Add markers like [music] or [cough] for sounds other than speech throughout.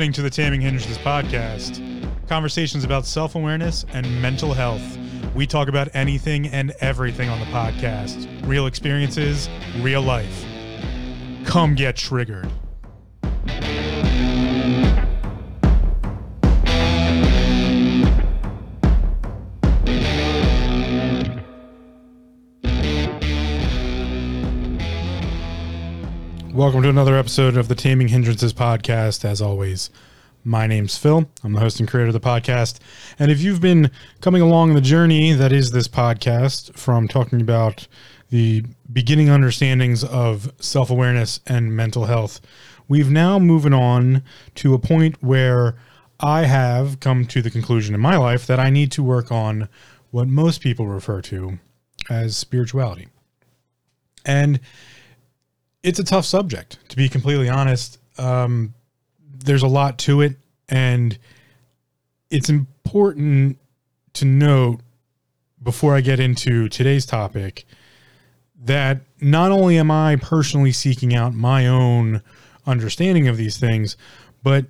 listening to the Taming Hindrances podcast, conversations about self awareness and mental health. We talk about anything and everything on the podcast real experiences, real life. Come get triggered. Welcome to another episode of the Taming Hindrances podcast. As always, my name's Phil. I'm the host and creator of the podcast. And if you've been coming along the journey that is this podcast from talking about the beginning understandings of self awareness and mental health, we've now moving on to a point where I have come to the conclusion in my life that I need to work on what most people refer to as spirituality. And it's a tough subject to be completely honest. Um, there's a lot to it, and it's important to note before I get into today's topic that not only am I personally seeking out my own understanding of these things, but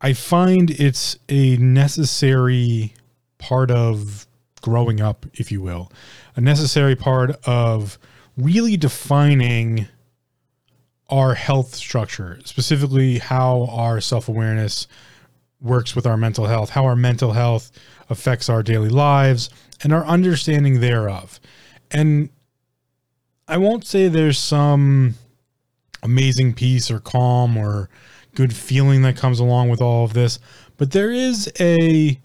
I find it's a necessary part of growing up, if you will, a necessary part of really defining our health structure, specifically how our self awareness works with our mental health, how our mental health affects our daily lives, and our understanding thereof. And I won't say there's some amazing peace or calm or good feeling that comes along with all of this, but there is a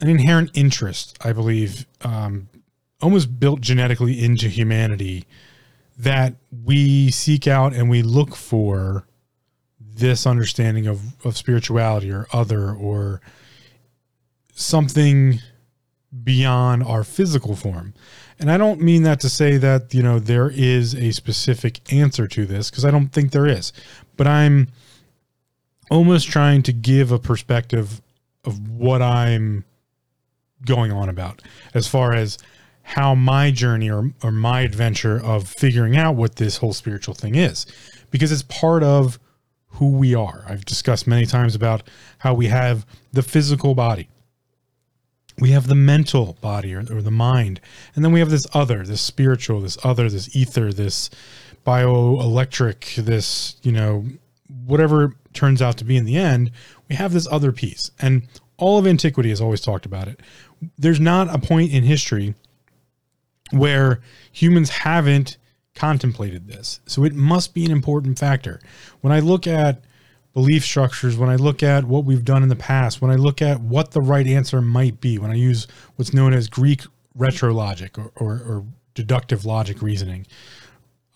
an inherent interest, I believe, um, almost built genetically into humanity that we seek out and we look for this understanding of, of spirituality or other or something beyond our physical form. And I don't mean that to say that, you know, there is a specific answer to this because I don't think there is. But I'm almost trying to give a perspective of what I'm going on about as far as how my journey or, or my adventure of figuring out what this whole spiritual thing is because it's part of who we are. I've discussed many times about how we have the physical body, we have the mental body or, or the mind, and then we have this other, this spiritual, this other, this ether, this bioelectric, this, you know, whatever turns out to be in the end, we have this other piece. And all of antiquity has always talked about it. There's not a point in history where humans haven't contemplated this. So it must be an important factor. When I look at belief structures, when I look at what we've done in the past, when I look at what the right answer might be, when I use what's known as Greek retro logic or, or, or deductive logic reasoning,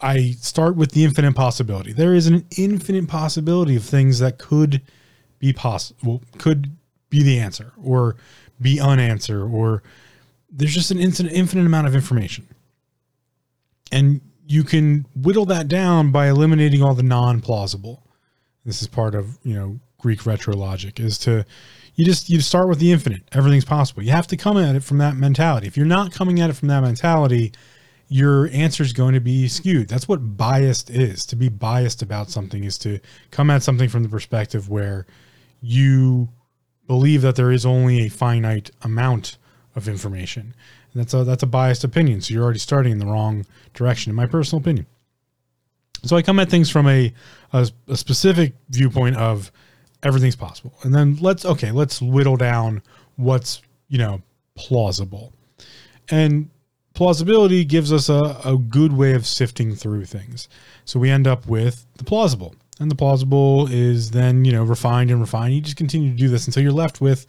I start with the infinite possibility. There is an infinite possibility of things that could be possible, could be the answer or be unanswered or there's just an infinite, amount of information. And you can whittle that down by eliminating all the non-plausible. This is part of, you know, Greek retro logic is to you just you start with the infinite. Everything's possible. You have to come at it from that mentality. If you're not coming at it from that mentality, your answer is going to be skewed. That's what biased is. To be biased about something is to come at something from the perspective where you believe that there is only a finite amount of information. And that's a that's a biased opinion. So you're already starting in the wrong direction, in my personal opinion. So I come at things from a, a, a specific viewpoint of everything's possible. And then let's okay, let's whittle down what's, you know, plausible. And plausibility gives us a, a good way of sifting through things. So we end up with the plausible. And the plausible is then, you know, refined and refined. You just continue to do this until you're left with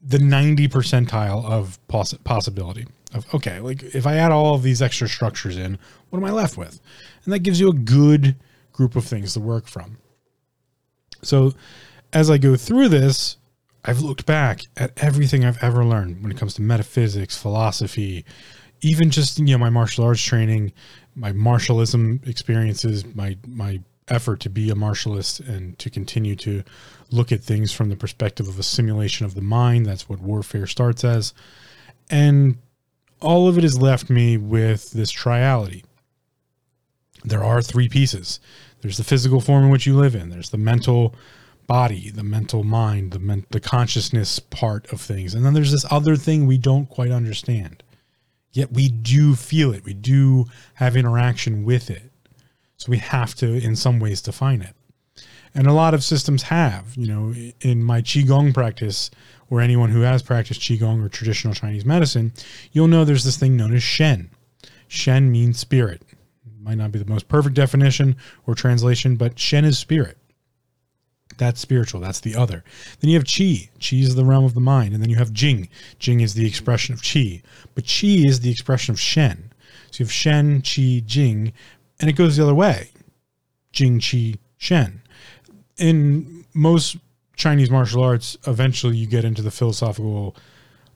the 90 percentile of poss- possibility of okay like if i add all of these extra structures in what am i left with? And that gives you a good group of things to work from. So as i go through this i've looked back at everything i've ever learned when it comes to metaphysics philosophy even just you know my martial arts training my martialism experiences my my effort to be a martialist and to continue to look at things from the perspective of a simulation of the mind. That's what warfare starts as. And all of it has left me with this triality. There are three pieces there's the physical form in which you live in, there's the mental body, the mental mind, the men- the consciousness part of things. And then there's this other thing we don't quite understand. Yet we do feel it. We do have interaction with it. So we have to in some ways define it. And a lot of systems have, you know, in my qigong practice or anyone who has practiced qigong or traditional Chinese medicine, you'll know there's this thing known as shen. Shen means spirit. it Might not be the most perfect definition or translation, but Shen is spirit. That's spiritual. That's the other. Then you have Qi. Qi is the realm of the mind. And then you have Jing. Jing is the expression of Qi. But Qi is the expression of Shen. So you have Shen, Qi, Jing, and it goes the other way. Jing, Qi, Shen. In most Chinese martial arts, eventually you get into the philosophical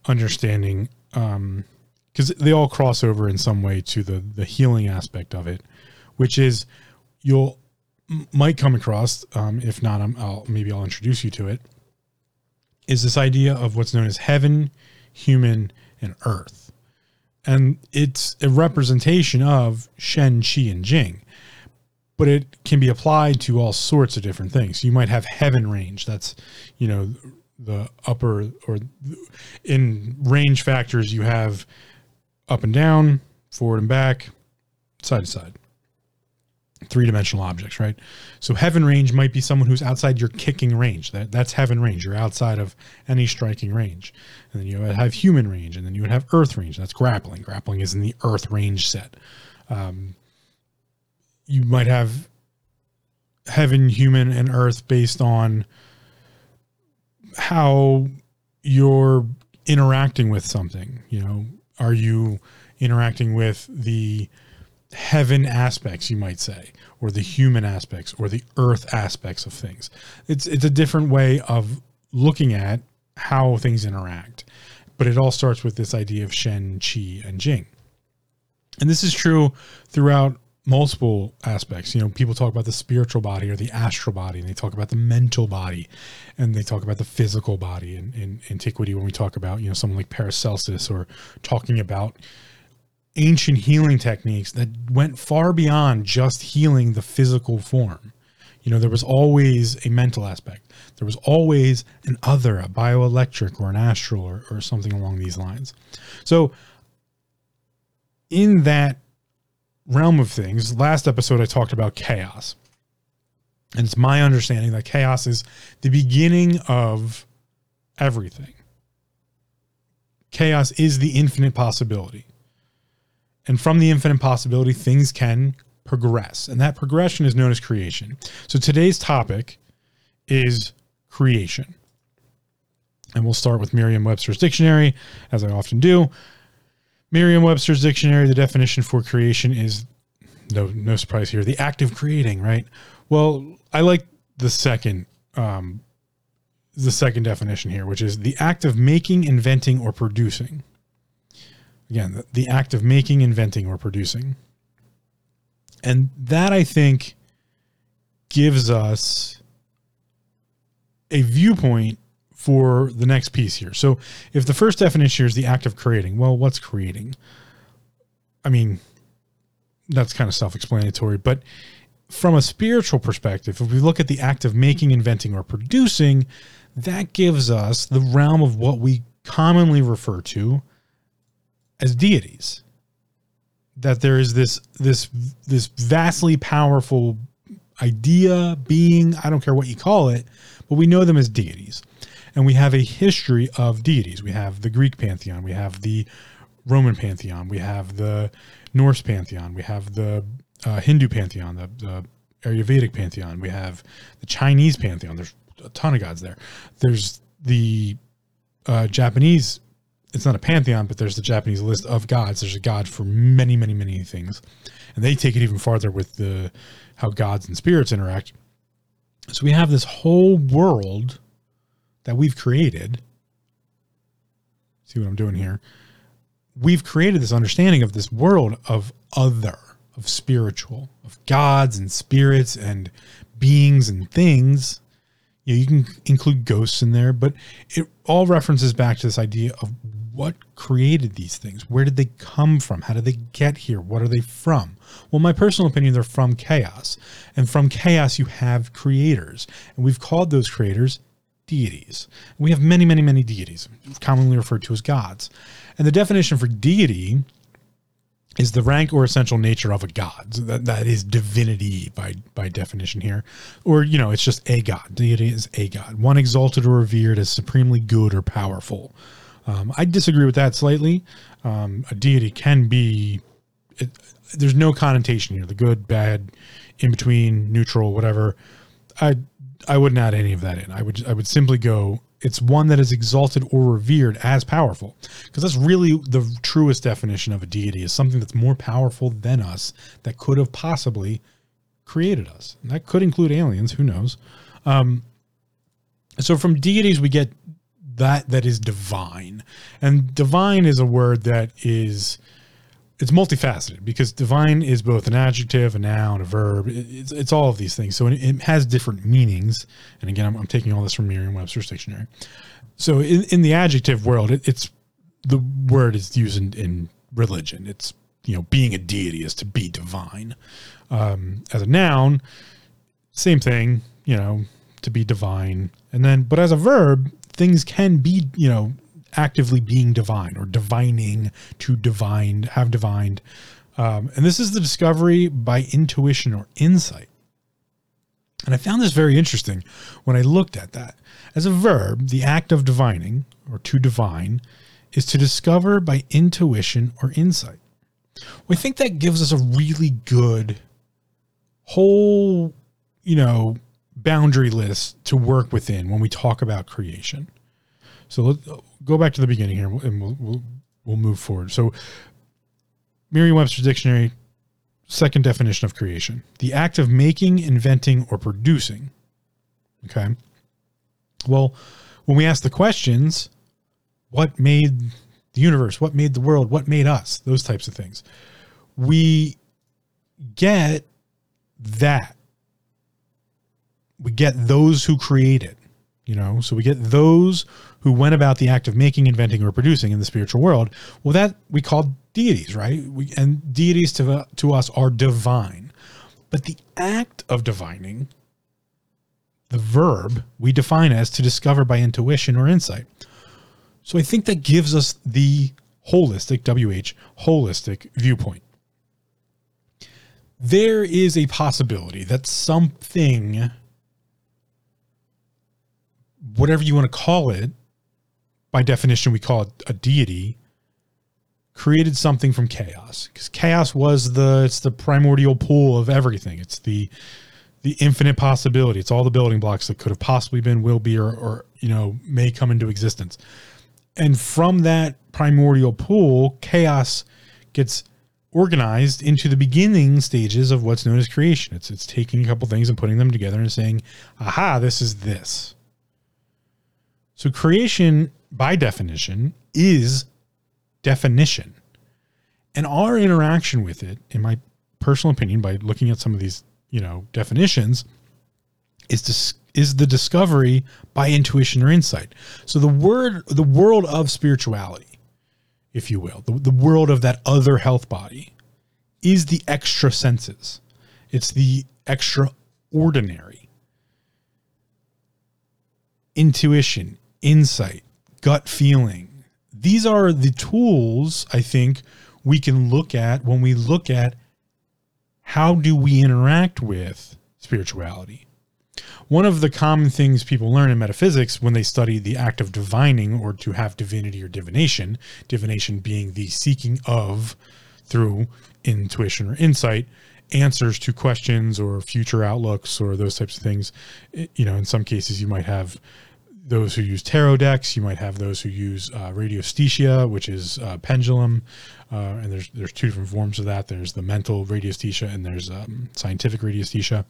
understanding um, because they all cross over in some way to the the healing aspect of it, which is you'll might come across. Um, if not, I'm, I'll maybe I'll introduce you to it. Is this idea of what's known as heaven, human, and earth, and it's a representation of Shen, Qi, and Jing. But it can be applied to all sorts of different things. You might have heaven range. That's, you know, the upper or in range factors you have up and down, forward and back, side to side. Three dimensional objects, right? So heaven range might be someone who's outside your kicking range. That that's heaven range. You're outside of any striking range. And then you have human range, and then you would have earth range. That's grappling. Grappling is in the earth range set. Um, you might have heaven, human, and earth based on how you're interacting with something. You know, are you interacting with the heaven aspects, you might say, or the human aspects, or the earth aspects of things? It's it's a different way of looking at how things interact. But it all starts with this idea of Shen, Qi, and Jing. And this is true throughout multiple aspects. You know, people talk about the spiritual body or the astral body, and they talk about the mental body, and they talk about the physical body in, in antiquity when we talk about, you know, someone like Paracelsus or talking about ancient healing techniques that went far beyond just healing the physical form. You know, there was always a mental aspect. There was always an other, a bioelectric or an astral or, or something along these lines. So, in that realm of things, last episode I talked about chaos. And it's my understanding that chaos is the beginning of everything. Chaos is the infinite possibility. And from the infinite possibility, things can progress. And that progression is known as creation. So today's topic is creation. And we'll start with Merriam Webster's dictionary, as I often do. Merriam Webster's dictionary, the definition for creation is no no surprise here, the act of creating, right? Well, I like the second um the second definition here, which is the act of making, inventing, or producing. Again, the, the act of making, inventing, or producing. And that I think gives us a viewpoint for the next piece here. So if the first definition here is the act of creating, well, what's creating? I mean, that's kind of self explanatory, but from a spiritual perspective, if we look at the act of making, inventing, or producing, that gives us the realm of what we commonly refer to as deities. That there is this this this vastly powerful idea, being, I don't care what you call it, but we know them as deities and we have a history of deities. We have the Greek pantheon, we have the Roman pantheon, we have the Norse pantheon, we have the uh, Hindu pantheon, the, the Ayurvedic pantheon, we have the Chinese pantheon. There's a ton of gods there. There's the uh, Japanese. It's not a pantheon, but there's the Japanese list of gods. There's a god for many, many, many things, and they take it even farther with the how gods and spirits interact. So we have this whole world that we've created, see what I'm doing here? We've created this understanding of this world of other, of spiritual, of gods and spirits and beings and things. You, know, you can include ghosts in there, but it all references back to this idea of what created these things? Where did they come from? How did they get here? What are they from? Well, my personal opinion, they're from chaos. And from chaos, you have creators. And we've called those creators deities. We have many, many, many deities, commonly referred to as gods. And the definition for deity is the rank or essential nature of a god. So that, that is divinity by, by definition here. Or, you know, it's just a god. Deity is a god, one exalted or revered as supremely good or powerful. Um, I disagree with that slightly. Um, a deity can be, it, there's no connotation here the good, bad, in between, neutral, whatever. I, I wouldn't add any of that in. I would, I would simply go it's one that is exalted or revered as powerful. Because that's really the truest definition of a deity is something that's more powerful than us that could have possibly created us. And that could include aliens who knows? Um, so from deities we get that that is divine. And divine is a word that is it's multifaceted because divine is both an adjective, a noun, a verb. It's, it's all of these things. So it, has different meanings. And again, I'm, I'm taking all this from Merriam-Webster's dictionary. So in, in the adjective world, it, it's the word is used in, in, religion. It's you know being a deity is to be divine. Um, as a noun, same thing. You know to be divine, and then but as a verb, things can be you know actively being divine or divining to divine, have divined. Um, and this is the discovery by intuition or insight. And I found this very interesting when I looked at that. As a verb, the act of divining or to divine is to discover by intuition or insight. I think that gives us a really good whole, you know, boundary list to work within when we talk about creation. So let's go back to the beginning here, and we'll we'll, we'll move forward. So, Merriam-Webster's dictionary, second definition of creation: the act of making, inventing, or producing. Okay. Well, when we ask the questions, what made the universe? What made the world? What made us? Those types of things. We get that. We get those who created, you know, so we get those who went about the act of making, inventing, or producing in the spiritual world. Well, that we call deities, right? We, and deities to, to us are divine. But the act of divining, the verb, we define as to discover by intuition or insight. So I think that gives us the holistic, WH, holistic viewpoint. There is a possibility that something, whatever you want to call it, by definition, we call it a deity, created something from chaos because chaos was the it's the primordial pool of everything. It's the the infinite possibility. It's all the building blocks that could have possibly been, will be, or, or you know may come into existence. And from that primordial pool, chaos gets organized into the beginning stages of what's known as creation. It's it's taking a couple things and putting them together and saying, "Aha, this is this." So creation by definition, is definition. And our interaction with it, in my personal opinion, by looking at some of these, you know, definitions, is dis- is the discovery by intuition or insight. So the word, the world of spirituality, if you will, the, the world of that other health body, is the extra senses. It's the extraordinary. Intuition, insight, gut feeling. These are the tools I think we can look at when we look at how do we interact with spirituality. One of the common things people learn in metaphysics when they study the act of divining or to have divinity or divination, divination being the seeking of through intuition or insight answers to questions or future outlooks or those types of things. Eh, you know, in some cases you might have those who use tarot decks. You might have those who use uh, radiesthesia, which is uh, pendulum, uh, and there's there's two different forms of that. There's the mental radiesthesia and there's um, scientific radiesthesia.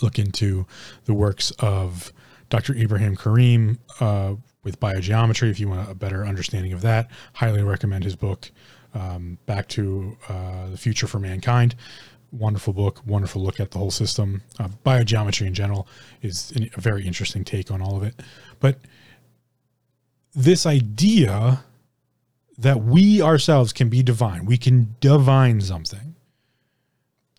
Look into the works of Dr. Ibrahim Karim uh, with biogeometry if you want a better understanding of that. Highly recommend his book, um, Back to uh, the Future for Mankind wonderful book, wonderful look at the whole system. Uh, biogeometry in general is a very interesting take on all of it. But this idea that we ourselves can be divine, we can divine something,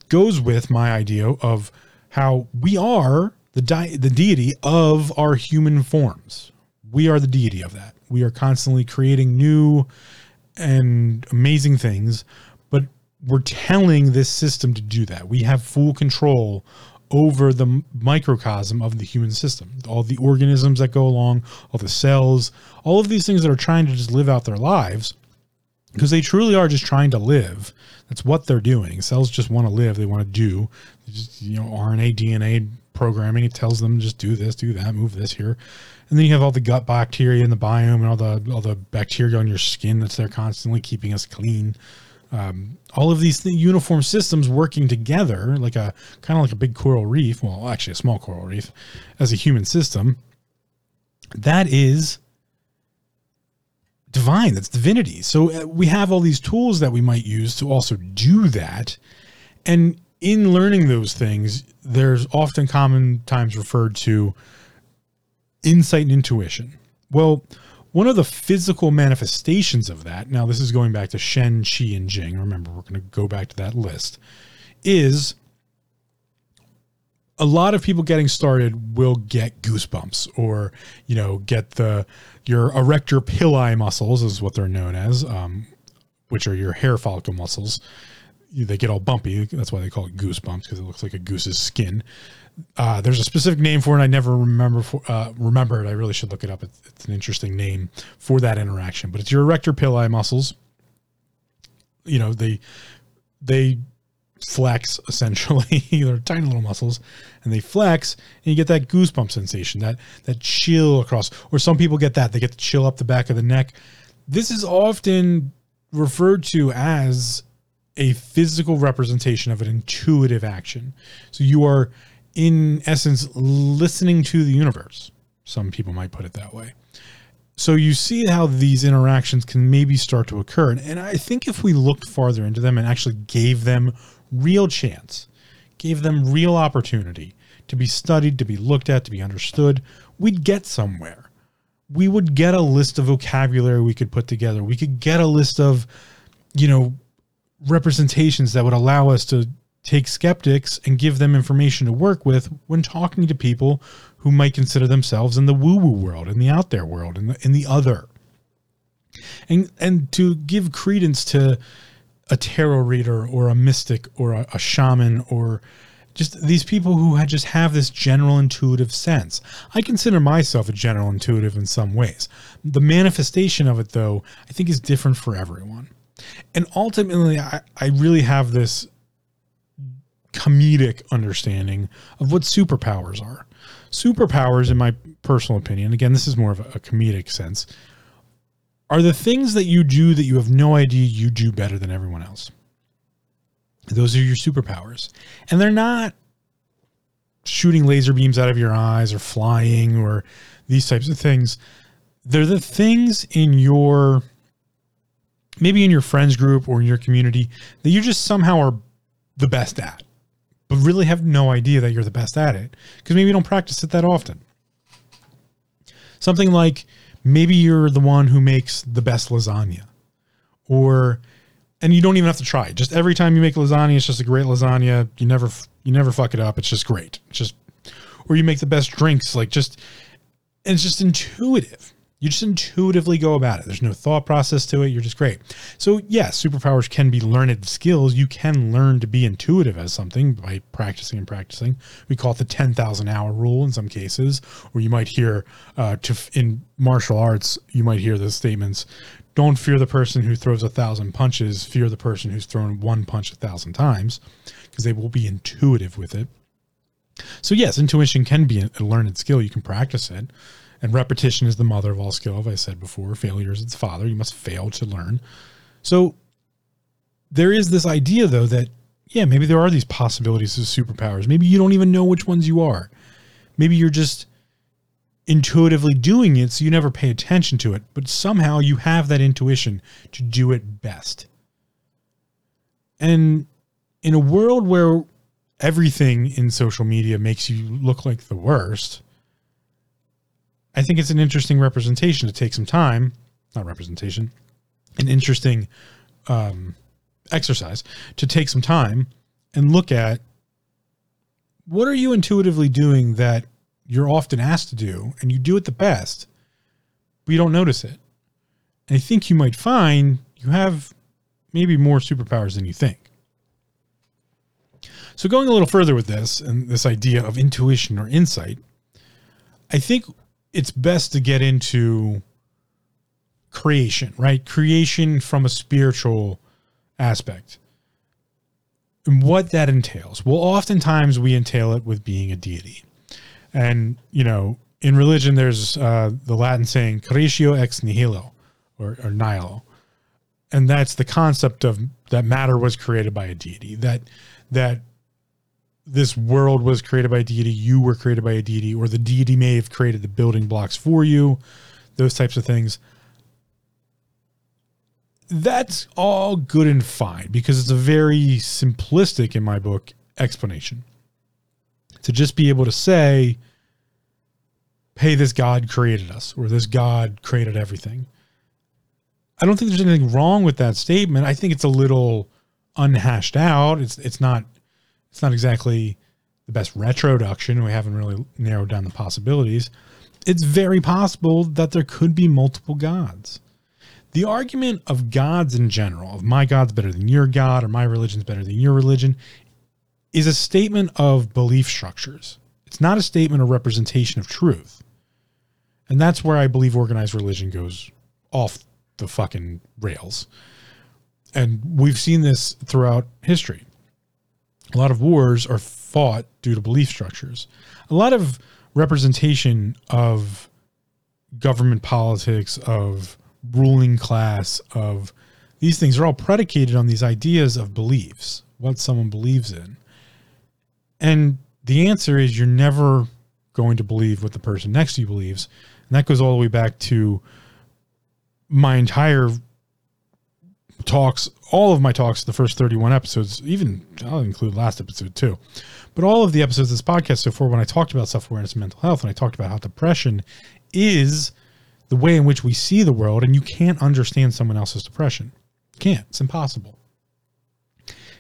goes with my idea of how we are the di- the deity of our human forms. We are the deity of that. We are constantly creating new and amazing things, we're telling this system to do that. We have full control over the microcosm of the human system. All the organisms that go along, all the cells, all of these things that are trying to just live out their lives because they truly are just trying to live. That's what they're doing. Cells just want to live. They want to do, just, you know, RNA, DNA programming. It tells them just do this, do that, move this here, and then you have all the gut bacteria in the biome and all the all the bacteria on your skin that's there constantly keeping us clean. Um, all of these th- uniform systems working together, like a kind of like a big coral reef. Well, actually, a small coral reef, as a human system. That is divine. That's divinity. So uh, we have all these tools that we might use to also do that. And in learning those things, there's often common times referred to insight and intuition. Well, one of the physical manifestations of that, now this is going back to Shen, Qi, and Jing. Remember, we're going to go back to that list, is a lot of people getting started will get goosebumps or, you know, get the, your erector pili muscles is what they're known as, um, which are your hair follicle muscles. They get all bumpy. That's why they call it goosebumps because it looks like a goose's skin. Uh, there's a specific name for it. I never remember for, uh, remember it. I really should look it up. It's, it's, an interesting name for that interaction. But it's your erector pili muscles. You know they they flex essentially. [laughs] They're tiny little muscles, and they flex, and you get that goosebump sensation, that that chill across. Or some people get that. They get the chill up the back of the neck. This is often referred to as a physical representation of an intuitive action. So you are in essence listening to the universe. Some people might put it that way. So you see how these interactions can maybe start to occur. And I think if we looked farther into them and actually gave them real chance, gave them real opportunity to be studied, to be looked at, to be understood, we'd get somewhere. We would get a list of vocabulary we could put together. We could get a list of, you know, representations that would allow us to take skeptics and give them information to work with when talking to people who might consider themselves in the woo-woo world, in the out there world, in the in the other. And and to give credence to a tarot reader or a mystic or a, a shaman or just these people who had just have this general intuitive sense. I consider myself a general intuitive in some ways. The manifestation of it, though, I think is different for everyone. And ultimately, I, I really have this comedic understanding of what superpowers are. Superpowers, in my personal opinion, again, this is more of a, comedic sense, are the things that you do that you have no idea you do better than everyone else. Those are your superpowers. And they're not shooting laser beams out of your eyes or flying or these types of things. They're the things in your maybe in your friends group or in your community that you just somehow are the best at but really have no idea that you're the best at it because maybe you don't practice it that often. Something like maybe you're the one who makes the best lasagna or and you don't even have to try. Just every time you make lasagna, it's just a great lasagna. You never you never fuck it up. It's just great. It's just or you make the best drinks like just and it's just intuitive. You just intuitively go about it. There's no thought process to it. You're just great. So, yes, superpowers can be learned skills. You can learn to be intuitive as something by practicing and practicing. We call it the 10,000 hour rule in some cases, or you might hear uh, to in martial arts, you might hear the statements don't fear the person who throws a thousand punches, fear the person who's thrown one punch a thousand times, because they will be intuitive with it. So, yes, intuition can be a learned skill. You can practice it. And repetition is the mother of all skill, as I said before. Failure is its father. You must fail to learn. So there is this idea, though, that, yeah, maybe there are these possibilities of superpowers. Maybe you don't even know which ones you are. Maybe you're just intuitively doing it, so you never pay attention to it, but somehow you have that intuition to do it best. And in a world where everything in social media makes you look like the worst, I think it's an interesting representation to take some time, not representation, an interesting um, exercise to take some time and look at what are you intuitively doing that you're often asked to do and you do it the best, but you don't notice it. And I think you might find you have maybe more superpowers than you think. So, going a little further with this and this idea of intuition or insight, I think it's best to get into creation, right? Creation from a spiritual aspect and what that entails. Well, oftentimes we entail it with being a deity. And, you know, in religion, there's uh, the Latin saying creatio ex nihilo or, or nihilo. And that's the concept of that matter was created by a deity, that, that this world was created by a deity, you were created by a deity, or the deity may have created the building blocks for you, those types of things that's all good and fine because it's a very simplistic, in my book, explanation. To just be able to say, hey, this God created us, or this God created everything. I don't think there's anything wrong with that statement. I think it's a little unhashed out. It's it's not it's not exactly the best retroduction. We haven't really narrowed down the possibilities. It's very possible that there could be multiple gods the argument of gods in general, of my God's better than your God or my religion's better than your religion, is a statement of belief structures. It's not a statement or representation of truth. And that's where I believe organized religion goes off the fucking rails. And we've seen this throughout history. A lot of wars are fought due to belief structures. A lot of representation of government politics, of ruling class of these things are all predicated on these ideas of beliefs, what someone believes in. And the answer is you're never going to believe what the person next to you believes. And that goes all the way back to my entire talks, all of my talks, the first 31 episodes, even I'll include last episode too. But all of the episodes of this podcast so far, when I talked about self awareness and mental health, and I talked about how depression is the way in which we see the world, and you can't understand someone else's depression. You can't. It's impossible.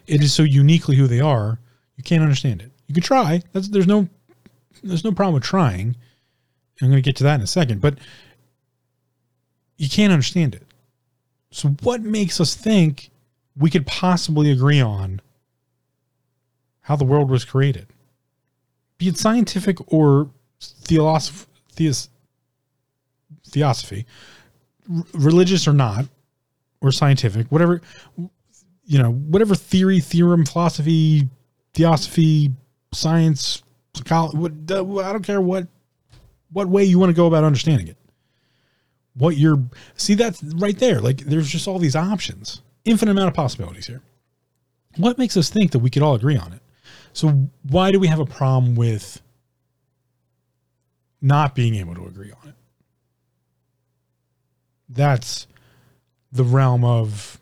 It is so uniquely who they are. You can't understand it. You can try. That's, there's no there's no problem with trying. I'm going to get to that in a second, but you can't understand it. So what makes us think we could possibly agree on how the world was created? Be it scientific or theosoph- theos- theosophy, r- religious or not, or scientific, whatever, you know, whatever theory, theorem, philosophy, theosophy, science, psychology, I don't care what, what way you want to go about understanding it. What you're, see, that's right there. Like, there's just all these options, infinite amount of possibilities here. What makes us think that we could all agree on it? So, why do we have a problem with not being able to agree on it? that's the realm of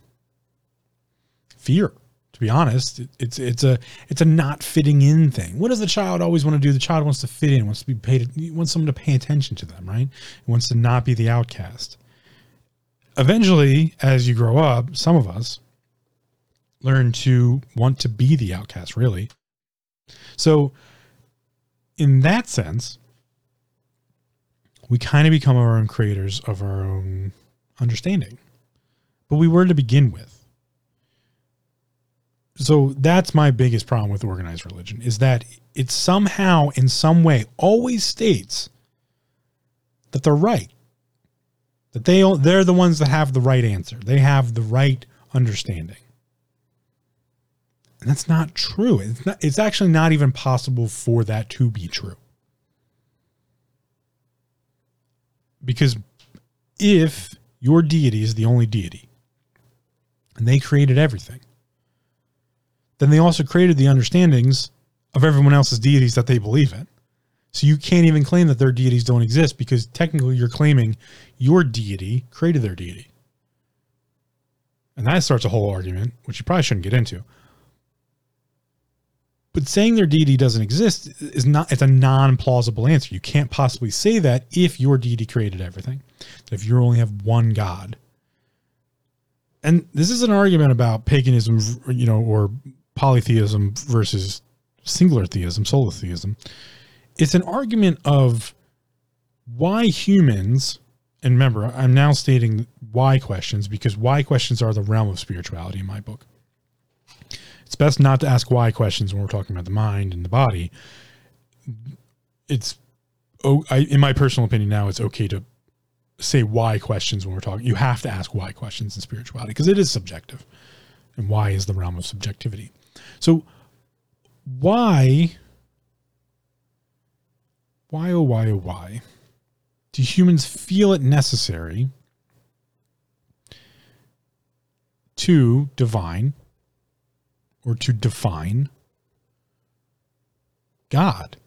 fear to be honest it's it's a it's a not fitting in thing. What does the child always want to do? The child wants to fit in wants to be paid wants someone to pay attention to them right? It wants to not be the outcast. Eventually as you grow up some of us learn to want to be the outcast really. So in that sense we kind of become our own creators of our own understanding. But we were to begin with. So that's my biggest problem with organized religion is that it somehow, in some way, always states that they're right. That they they're the ones that have the right answer. They have the right understanding. And that's not true. It's not it's actually not even possible for that to be true. Because if your deity is the only deity, and they created everything, then they also created the understandings of everyone else's deities that they believe in. So you can't even claim that their deities don't exist because technically you're claiming your deity created their deity. And that starts a whole argument, which you probably shouldn't get into. But saying their deity doesn't exist is not it's a non-plausible answer. You can't possibly say that if your deity created everything. If you only have one God. and this is an argument about paganism, you know, or polytheism versus singular theism, solar theism. It's an argument of why humans, and remember, I'm now stating why questions because why questions are the realm of spirituality in my book. It's best not to ask why questions when we're talking about the mind and the body. It's, oh, I, in my personal opinion, now it's okay to say why questions when we're talking. You have to ask why questions in spirituality because it is subjective. And why is the realm of subjectivity. So, why, why, oh, why, oh, why do humans feel it necessary to divine or to define God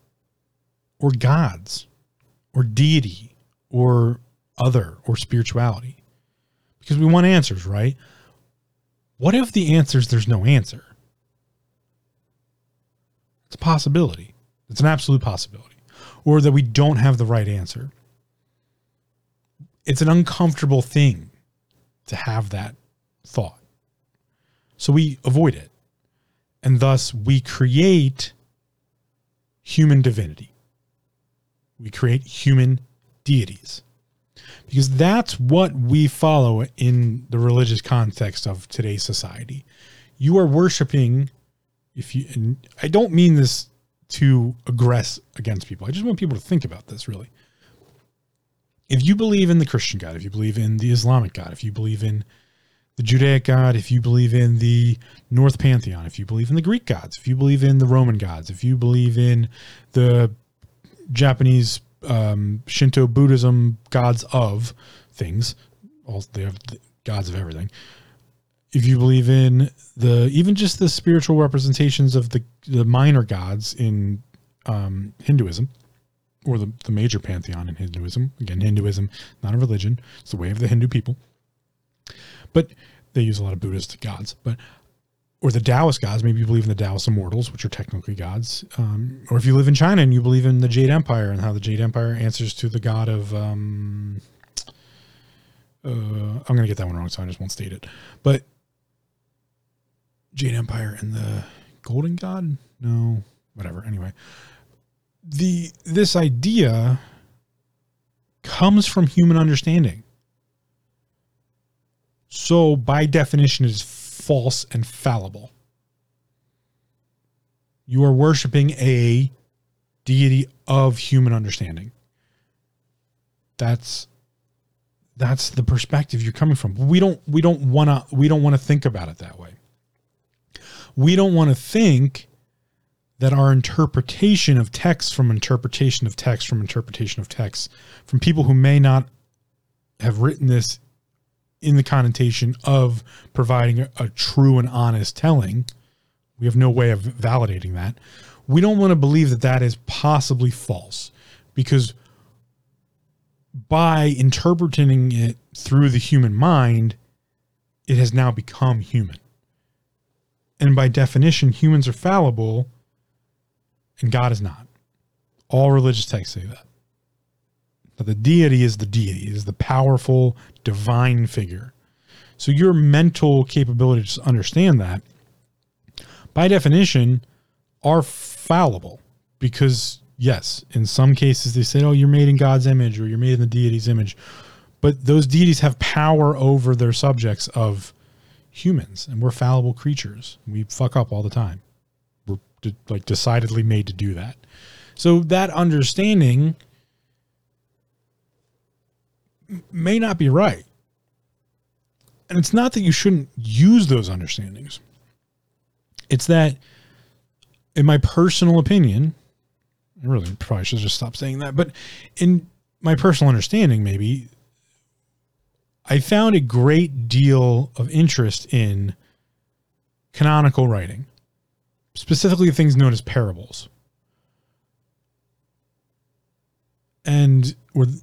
or gods or deity or other or spirituality because we want answers, right? What if the answers there's no answer? It's a possibility. It's an absolute possibility. Or that we don't have the right answer. It's an uncomfortable thing to have that thought. So we avoid it. And thus we create human divinity. We create human deities because that's what we follow in the religious context of today's society. You are worshiping if you and I don't mean this to aggress against people. I just want people to think about this really. If you believe in the Christian God, if you believe in the Islamic God, if you believe in the Judaic God, if you believe in the Norse Pantheon, if you believe in the Greek gods, if you believe in the Roman gods, if you believe in the Japanese um, Shinto Buddhism gods of things. All they have gods of everything. If you believe in the even just the spiritual representations of the the minor gods in um, Hinduism, or the, the major pantheon in Hinduism. Again, Hinduism, not a religion. It's the way of the Hindu people. But they use a lot of Buddhist gods. But or the Taoist gods. Maybe you believe in the Taoist immortals, which are technically gods. Um, or if you live in China and you believe in the Jade Empire and how the Jade Empire answers to the god of. Um, uh, I'm going to get that one wrong, so I just won't state it. But Jade Empire and the Golden God? No, whatever. Anyway, the this idea comes from human understanding. So by definition, it is false and fallible. You are worshiping a deity of human understanding. That's that's the perspective you're coming from. We don't we don't want to we don't want to think about it that way. We don't want to think that our interpretation of text from interpretation of text from interpretation of text from people who may not have written this in the connotation of providing a, a, true and honest telling. We have no way of validating that. We don't want to believe that that is possibly false because by interpreting it through the human mind, it has now become human. And by definition, humans are fallible and God is not. All religious texts say that. But the deity is the deity, is the powerful divine figure. So your mental capability to understand that, by definition, are fallible because yes, in some cases they say, oh, you're made in God's image or you're made in the deity's image. But those deities have power over their subjects of humans, and we're fallible creatures. We fuck up all the time. We're de- like decidedly made to do that. So that understanding may not be right. And it's not that you shouldn't use those understandings. It's that, in my personal opinion, I really probably should just stop saying that, but in my personal understanding, maybe, I found a great deal of interest in canonical writing, specifically things known as parables. And,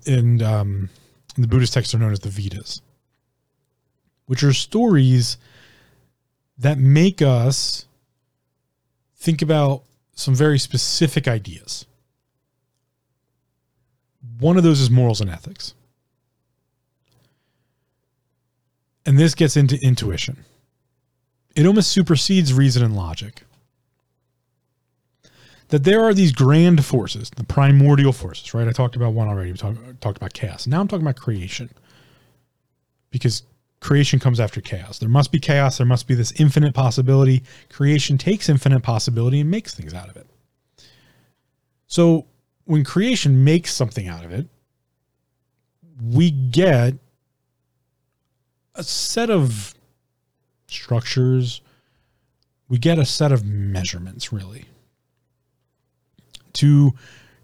and, um, the Buddhist texts are known as the Vedas, which are stories that make us think about some very specific ideas. One of those is morals and ethics. And this gets into intuition. It almost supersedes reason and logic. That there are these grand forces, the primordial forces, right? I talked about one already. We talk, talked about chaos. Now I'm talking about creation. Because creation comes after chaos. There must be chaos. There must be this infinite possibility. Creation takes infinite possibility and makes things out of it. So when creation makes something out of it, we get a set of structures. We get a set of measurements, really. To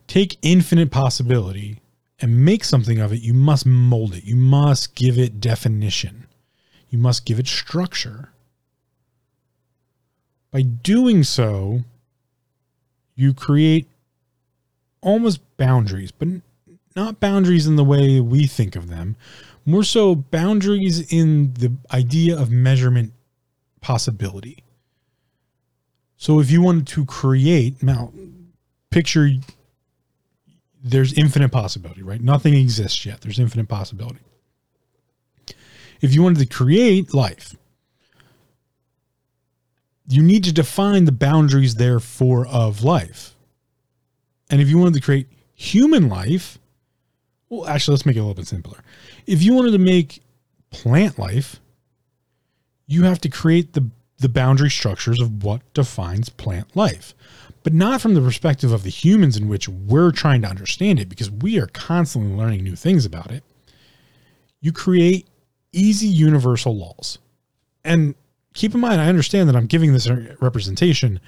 take infinite possibility and make something of it, you must mold it. You must give it definition. You must give it structure. By doing so, you create almost boundaries, but not boundaries in the way we think of them, more so boundaries in the idea of measurement possibility. So if you wanted to create, now picture there's infinite possibility, right? Nothing exists yet. There's infinite possibility. If you wanted to create life, you need to define the boundaries therefore of life. And if you wanted to create human life, well, actually, let's make it a little bit simpler. If you wanted to make plant life, you have to create the, the boundary structures of what defines plant life but not from the perspective of the humans in which we're trying to understand it because we are constantly learning new things about it. You create easy universal laws. And keep in mind, I understand that I'm giving this representation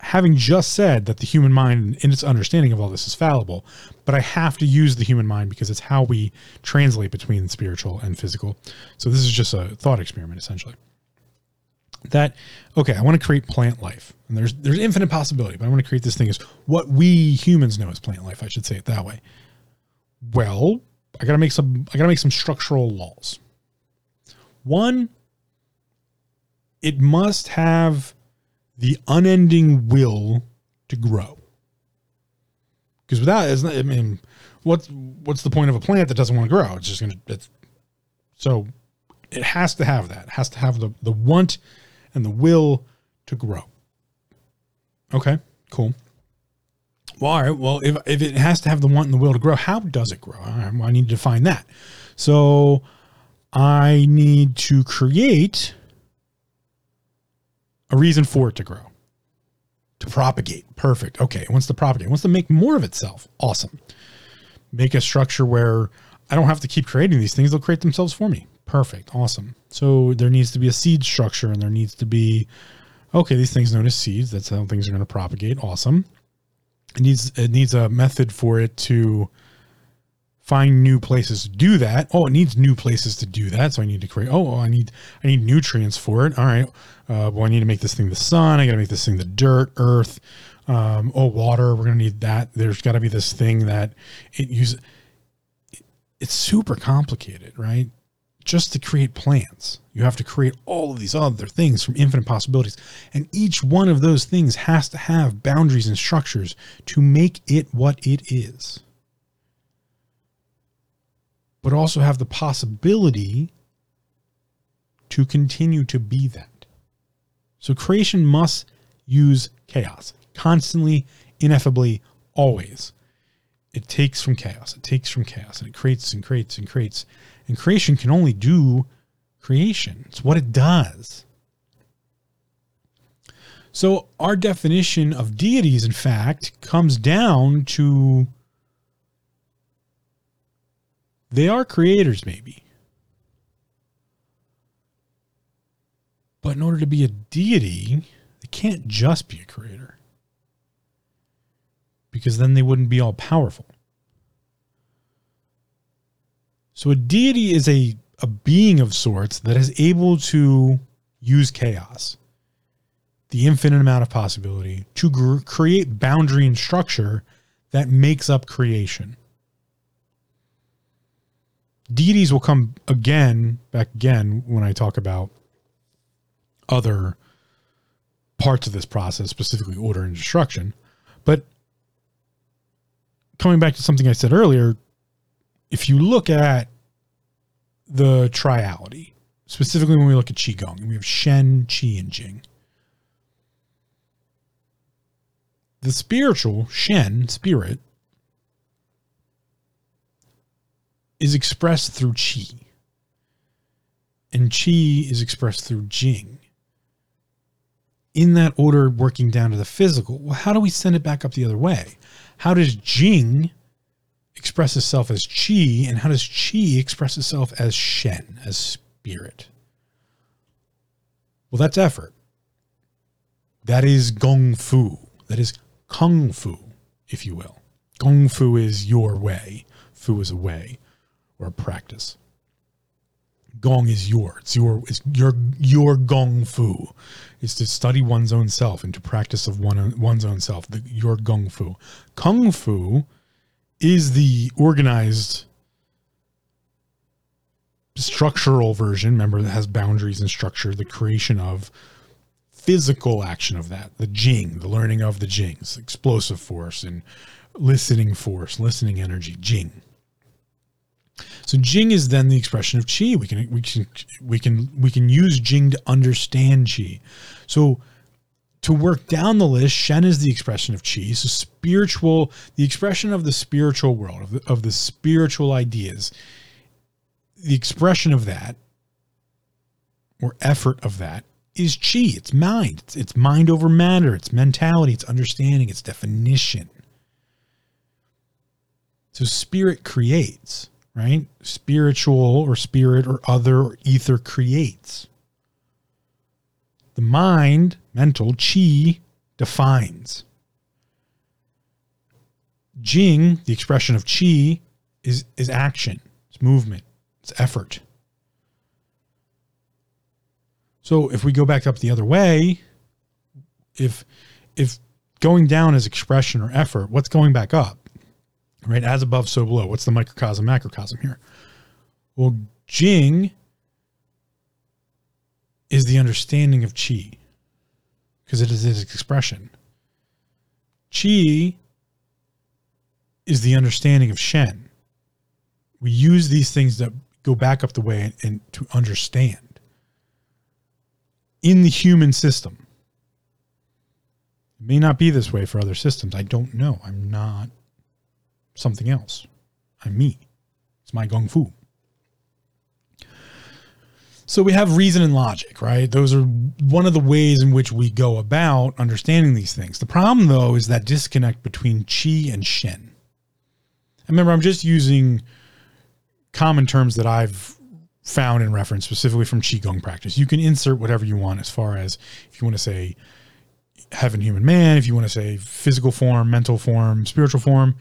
having just said that the human mind in its understanding of all this is fallible, but I have to use the human mind because it's how we translate between spiritual and physical. So this is just a thought experiment essentially. That okay i want to create plant life and there's there's infinite possibility but i want to create this thing as what we humans know as plant life i should say it that way. Well i gotta make some i gotta make some structural laws. One it must have the unending will to grow because without it's not, i mean what's what's the point of a plant that doesn't want to grow it's just gonna it's so it has to have that it has to have the the want and the will to grow. Okay, cool. Well, all right. Well, if, if it has to have the want and the will to grow, how does it grow? Right, well, I need to define that. So I need to create a reason for it to grow, to propagate. Perfect. Okay. It wants to propagate. It wants to make more of itself. Awesome. Make a structure where I don't have to keep creating these things. They'll create themselves for me. Perfect. Awesome. So there needs to be a seed structure and there needs to be, okay, these things known as seeds. That's how things are going to propagate. Awesome. It needs, it needs a method for it to find new places to do that. Oh, it needs new places to do that. So I need to create, oh, I need, I need nutrients for it. All right. Uh, well, I need to make this thing the sun. I got to make this thing the dirt, earth. Um, oh, water. We're going to need that. There's got to be this thing that it uses. It's super complicated, right? just to create plants. You have to create all of these other things from infinite possibilities. And each one of those things has to have boundaries and structures to make it what it is. But also have the possibility to continue to be that. So creation must use chaos constantly, ineffably, always. It takes from chaos. It takes from chaos and it creates and creates and creates and creation can only do creation, it's what it does. So, our definition of deities, in fact, comes down to they are creators, maybe. But in order to be a deity, they can't just be a creator. Because then they wouldn't be all powerful. So a deity is a, a being of sorts that is able to use chaos, the infinite amount of possibility, to gr- create boundary and structure that makes up creation. Deities will come again, back again, when I talk about other parts of this process, specifically order and destruction. But coming back to something I said earlier, if you look at the triality, specifically when we look at Qigong. We have Shen, Qi, and Jing. The spiritual, Shen, spirit, is expressed through Qi. And Qi is expressed through Jing. In that order, working down to the physical, well, how do we send it back up the other way? How does Jing express itself as Qi, and how does Qi express itself as Shen, as spirit? Well, that's effort. That is Gong Fu. That is Kung Fu, if you will. Gong Fu is your way, Fu is a way or practice. Gong is your, it's your, it's your, your Gong Fu. Is to study one's own self and to practice of one, one's own self, the, your Gong Fu. Kung Fu is the organized structural version. Remember, that has boundaries and structure, the creation of physical action of that, the Jing, the learning of the Jings, explosive force and listening force, listening energy, Jing. So Jing is then the expression of Qi. We can we can we can we can use Jing to understand Qi. So to work down the list, Shen is the expression of Qi. So spiritual, the expression of the spiritual world, of the, of the spiritual ideas, the expression of that or effort of that is Qi. It's mind. It's, it's mind over matter. It's mentality. It's understanding. It's definition. So spirit creates, right? Spiritual or spirit or other or ether creates. The mind, mental, chi defines. Jing, the expression of chi, is, is action, it's movement, it's effort. So if we go back up the other way, if if going down is expression or effort, what's going back up? Right? As above, so below. What's the microcosm, macrocosm here? Well, Jing is the understanding of Qi because it is its expression. Qi is the understanding of Shen. We use these things that go back up the way and, and to understand in the human system. It may not be this way for other systems. I don't know. I'm not something else. I'm me. It's my Gong Fu. So we have reason and logic, right? Those are one of the ways in which we go about understanding these things. The problem, though, is that disconnect between Qi and Shen. remember, I'm just using common terms that I've found in reference specifically from Qigong practice. You can insert whatever you want as far as if you want to say heaven, human man, if you want to say physical form, mental form, spiritual form,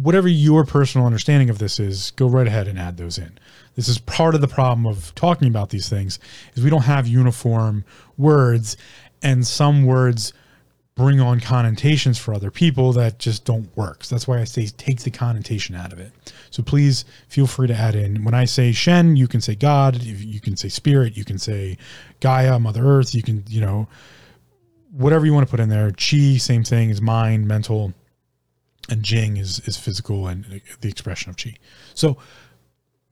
whatever your personal understanding of this is, go right ahead and add those in. This is part of the problem of talking about these things is we don't have uniform words and some words bring on connotations for other people that just don't work. So that's why I say take the connotation out of it. So please feel free to add in. When I say Shen, you can say God, you can say spirit, you can say Gaia, Mother Earth, you can, you know, whatever you want to put in there. Chi, same thing, is mind, mental, and Jing is is physical and the expression of Chi. So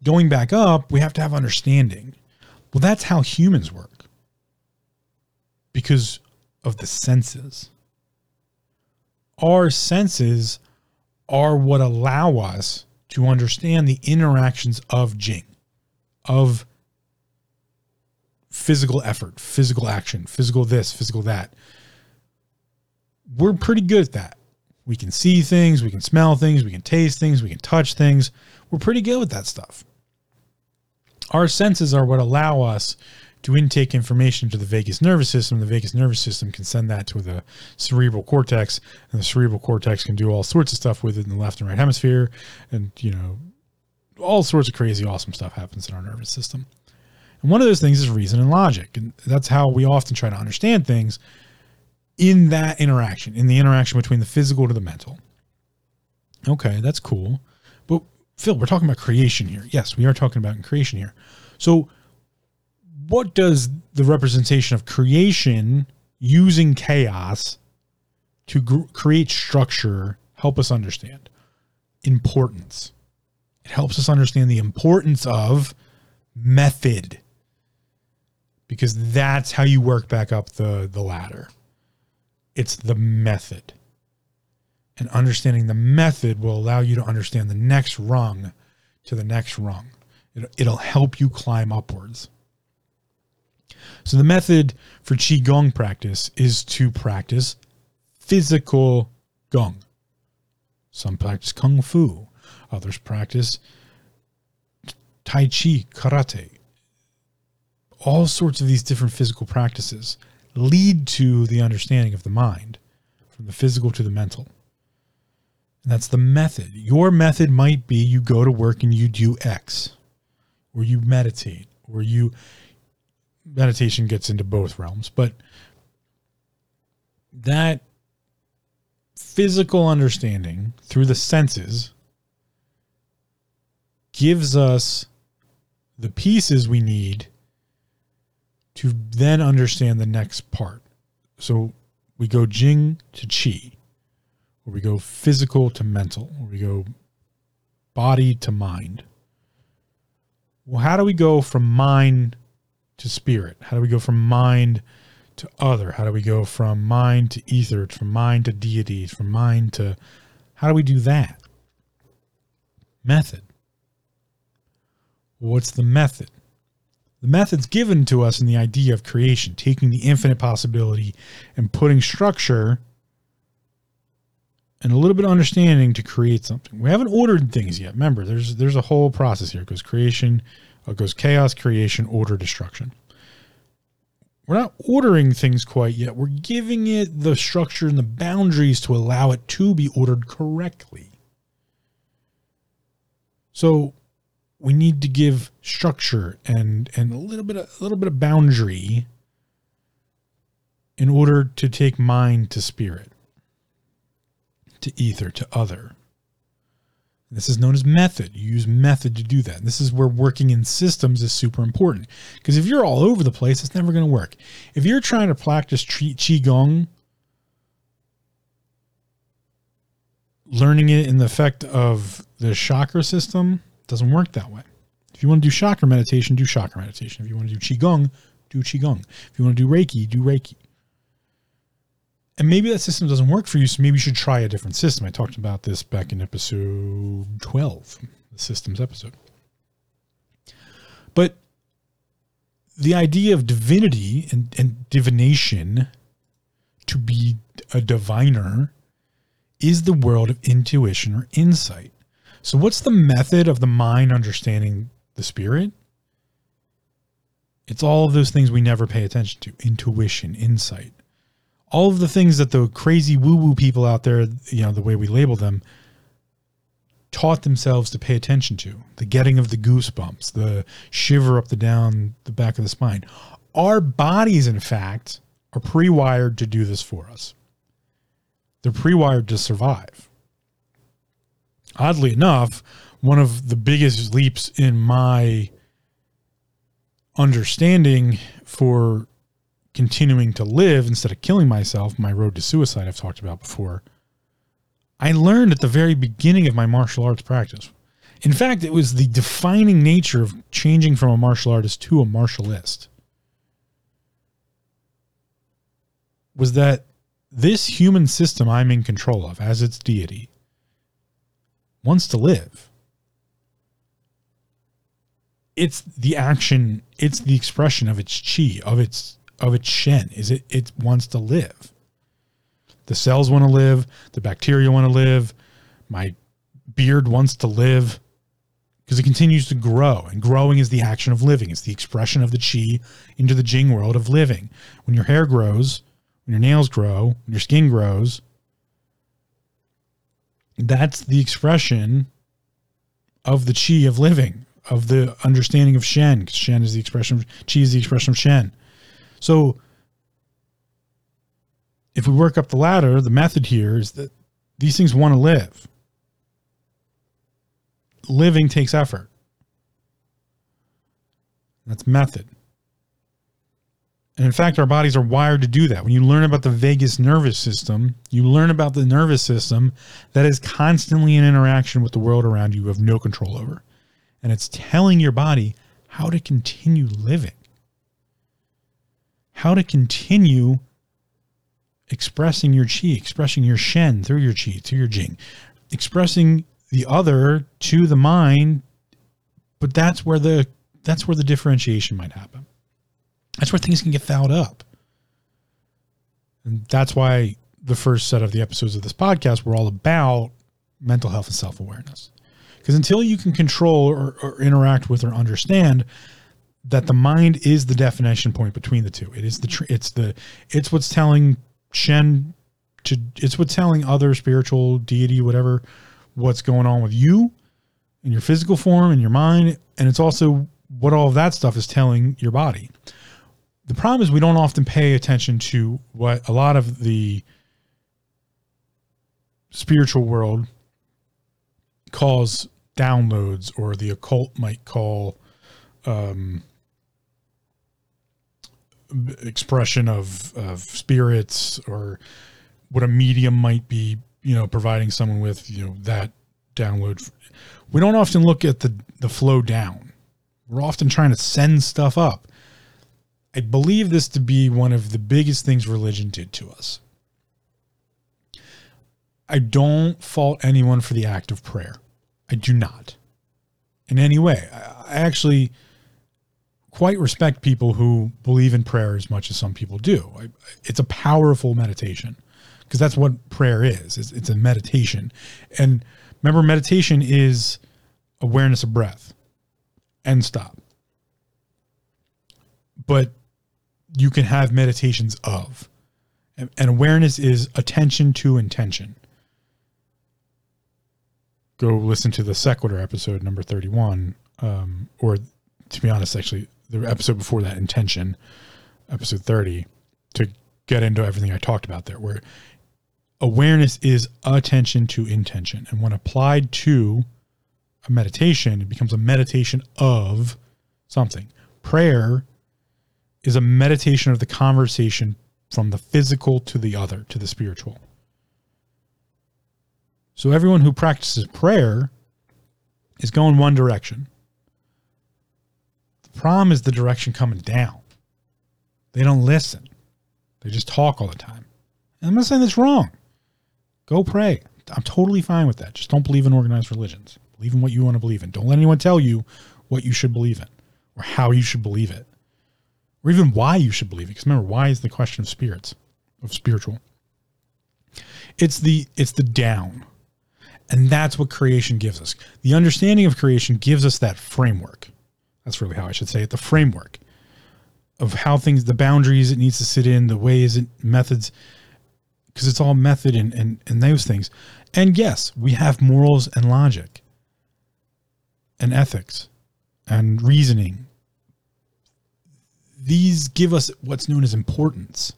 going back up, we have to have understanding. Well, that's how humans work because of the senses our senses are what allow us to understand the interactions of Jing, of physical effort, physical action, physical this, physical that. We're pretty good at that. We can see things, we can smell things, we can taste things, we can touch things. We're pretty good with that stuff. Our senses are what allow us to intake information to the vagus nervous system. The vagus nervous system can send that to the cerebral cortex, and the cerebral cortex can do all sorts of stuff with it in the left and right hemisphere. And, you know, all sorts of crazy, awesome stuff happens in our nervous system. And one of those things is reason and logic. And that's how we often try to understand things in that interaction, in the interaction between the physical to the mental. Okay, that's cool. But Phil, we're talking about creation here. Yes, we are talking about creation here. So what does the representation of creation using chaos to gr- create structure help us understand? Importance. It helps us understand the importance of method. because that's how you work back up the, the ladder. It's the method. And understanding the method will allow you to understand the next rung to the next rung. It'll, help you climb upwards. So the method for Qigong practice is to practice physical Gong. Some practice Kung Fu. Others practice Tai Chi, Karate. All sorts of these different physical practices lead to the understanding of the mind, from the physical to the mental. And that's the method. Your method might be you go to work and you do X, or you meditate, or you meditation gets into both realms, but that physical understanding through the senses gives us the pieces we need to then understand the next part. So we go Jing to Qi, or we go physical to mental, or we go body to mind. Well, how do we go from mind to spirit? How do we go from mind to other? How do we go from mind to ether, from mind to deities, from mind to how do we do that? Method. What's the method? The method's given to us in the idea of creation, taking the infinite possibility and putting structure and a little bit of understanding to create something. We haven't ordered things yet. Remember, there's there's a whole process here. It goes creation, it goes chaos, creation, order, destruction. We're not ordering things quite yet. We're giving it the structure and the boundaries to allow it to be ordered correctly. So we need to give structure and and a little bit of, a little bit of boundary in order to take mind to spirit, to ether, to other. This is known as method. You use method to do that. And this is where working in systems is super important. Because if you're all over the place, it's never going to work. If you're trying to practice Qigong, learning it in the effect of the chakra system doesn't work that way. If you want to do chakra meditation, do chakra meditation. If you want to do Qigong, do Qigong. If you want to do Reiki, do Reiki and maybe that system doesn't work for you, so maybe you should try a different system. I talked about this back in episode 12, the systems episode. But the idea of divinity and, and divination to be a diviner is the world of intuition or insight. So, what's the method of the mind understanding the spirit? It's all of those things we never pay attention to intuition, insight all of the things that the crazy woo woo people out there, you know, the way we label them, taught themselves to pay attention to the getting of the goosebumps, the shiver up the down the back of the spine. Our bodies, in fact, are pre wired to do this for us. They're pre wired to survive. Oddly enough, one of the biggest leaps in my understanding for continuing to live instead of killing myself, my road to suicide I've talked about before, I learned at the very beginning of my martial arts practice. In fact, it was the defining nature of changing from a martial artist to a martialist. Was that this human system I'm in control of as its deity wants to live. It's the action, it's the expression of its chi, of its of its shen is it it wants to live. The cells want to live, the bacteria want to live, my beard wants to live because it continues to grow and growing is the action of living. It's the expression of the chi into the jing world of living. When your hair grows, when your nails grow, when your skin grows, that's the expression of the chi of living, of the understanding of Shen. Because shen is the expression of chi is the expression of Shen. So if we work up the ladder, the method here is that these things want to live. Living takes effort. That's method. And in fact, our bodies are wired to do that. When you learn about the vagus nervous system, you learn about the nervous system that is constantly in interaction with the world around you, you have no control over. And it's telling your body how to continue living. how to continue expressing your chi, expressing your shen through your chi, through your jing, expressing the other to the mind. But that's where the that's where the differentiation might happen. That's where things can get fouled up. And that's why the first set of the episodes of this podcast were all about mental health and self awareness. Because until you can control or, or, interact with or understand that the mind is the definition point between the two, it is the tr- it's the it's what's telling Shen to it's what's telling other spiritual deity whatever what's going on with you in your physical form and your mind, and it's also what all of that stuff is telling your body. The problem is we don't often pay attention to what a lot of the spiritual world calls downloads or the occult might call um, expression of, of spirits or what a medium might be you know providing someone with you know that download. We don't often look at the the flow down. We're often trying to send stuff up i believe this to be one of the biggest things religion did to us i don't fault anyone for the act of prayer I do not in any way. I actually quite respect people who believe in prayer as much as some people do. It's a powerful meditation because that's what prayer is. It's, it's a meditation. And remember, meditation is awareness of breath and stop. But you can have meditations of. And awareness is attention to intention. Go listen to the sequitur episode number 31 um, or to be honest actually the episode before that intention episode 30 to get into everything i talked about there where awareness is attention to intention. And when applied to a meditation it becomes a meditation of something. Prayer is a meditation of the conversation from the physical to the other to the spiritual so everyone who practices prayer is going one direction. The problem is the direction coming down. They don't listen. They just talk all the time. And I'm not saying that's wrong. Go pray. I'm totally fine with that. Just don't believe in organized religions. Believe in what you want to believe in. Don't let anyone tell you what you should believe in or how you should believe it or even why you should believe it. Because remember, why is the question of spirits, of spiritual. It's the it's the down. And that's what creation gives us. The understanding of creation gives us that framework. That's really how I should say it the framework of how things, the boundaries it needs to sit in, the ways and methods, because it's all method and, and, and those things. And yes, we have morals and logic and ethics and reasoning. These give us what's known as importance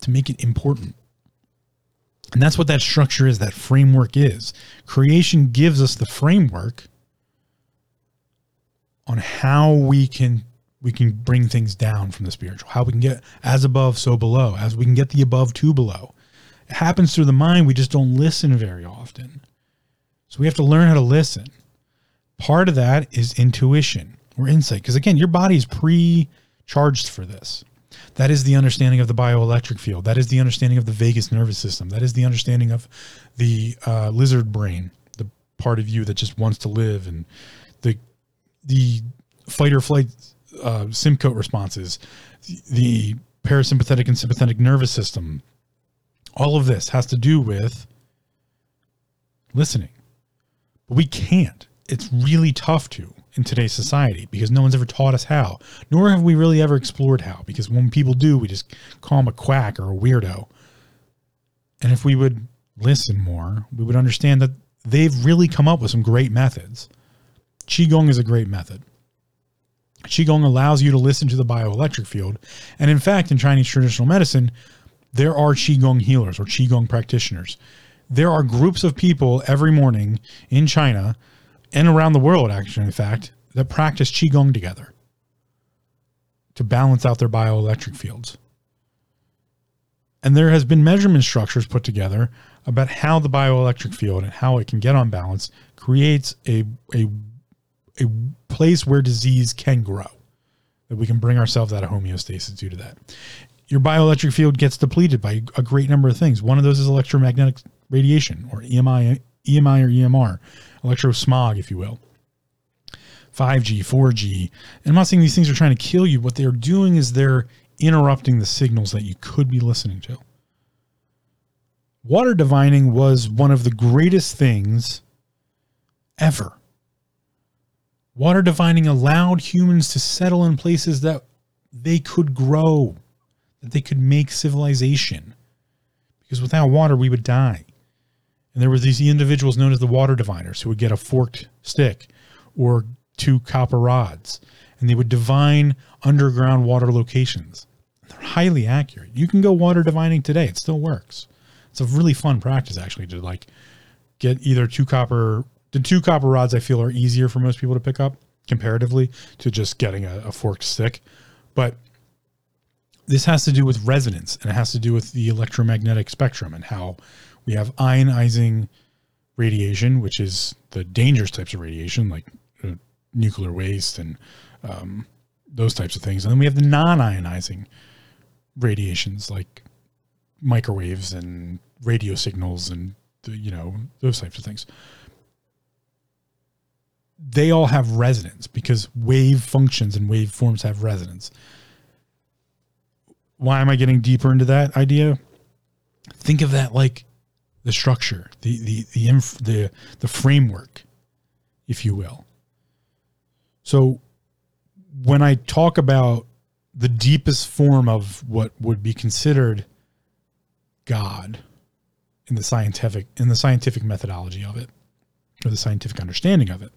to make it important. And that's what that structure is, that framework is. Creation gives us the framework on how we can we can bring things down from the spiritual, how we can get as above, so below, as we can get the above to below. It happens through the mind. We just don't listen very often. So we have to learn how to listen. Part of that is intuition or insight. Because again, your body is pre charged for this. That is the understanding of the bioelectric field. That is the understanding of the vagus nervous system. That is the understanding of the uh, lizard brain, the part of you that just wants to live, and the the fight or flight uh, responses, the parasympathetic and sympathetic nervous system. All of this has to do with listening, but we can't. It's really tough to in today's society because no one's ever taught us how, nor have we really ever explored how. Because when people do, we just call them a quack or a weirdo. And if we would listen more, we would understand that they've really come up with some great methods. Qigong is a great method. Qigong allows you to listen to the bioelectric field. And in fact, in Chinese traditional medicine, there are Qigong healers or Qigong practitioners. There are groups of people every morning in China and around the world, actually, in fact, that practice Qigong together to balance out their bioelectric fields. And there has been measurement structures put together about how the bioelectric field and how it can get on balance creates a, a, a place where disease can grow. that we can bring ourselves out of homeostasis due to that. Your bioelectric field gets depleted by a great number of things. One of those is electromagnetic radiation or EMI, EMI or EMR, electrosmog, if you will. 5G, 4G. And I'm not saying these things are trying to kill you. What they're doing is they're interrupting the signals that you could be listening to. Water divining was one of the greatest things ever. Water divining allowed humans to settle in places that they could grow, that they could make civilization. Because without water, we would die. And there were these individuals known as the water diviners who would get a forked stick or two copper rods, and they would divine underground water locations. They're highly accurate. You can go water divining today; it still works. It's a really fun practice actually to like get either two copper. The two copper rods I feel are easier for most people to pick up comparatively to just getting a, a forked stick, but this has to do with resonance and it has to do with the electromagnetic spectrum and how we have ionizing radiation, which is the dangerous types of radiation like uh, nuclear waste and um, those types of things. And then we have the non ionizing radiations like microwaves and radio signals and you know those types of things. They all have resonance because wave functions and wave forms have resonance. Why am i getting deeper into that idea? Think of that like the structure the the the inf- the, the framework if you will so when i talk about the deepest form of what would be considered God in the scientific in the scientific methodology of it, or the scientific understanding of it,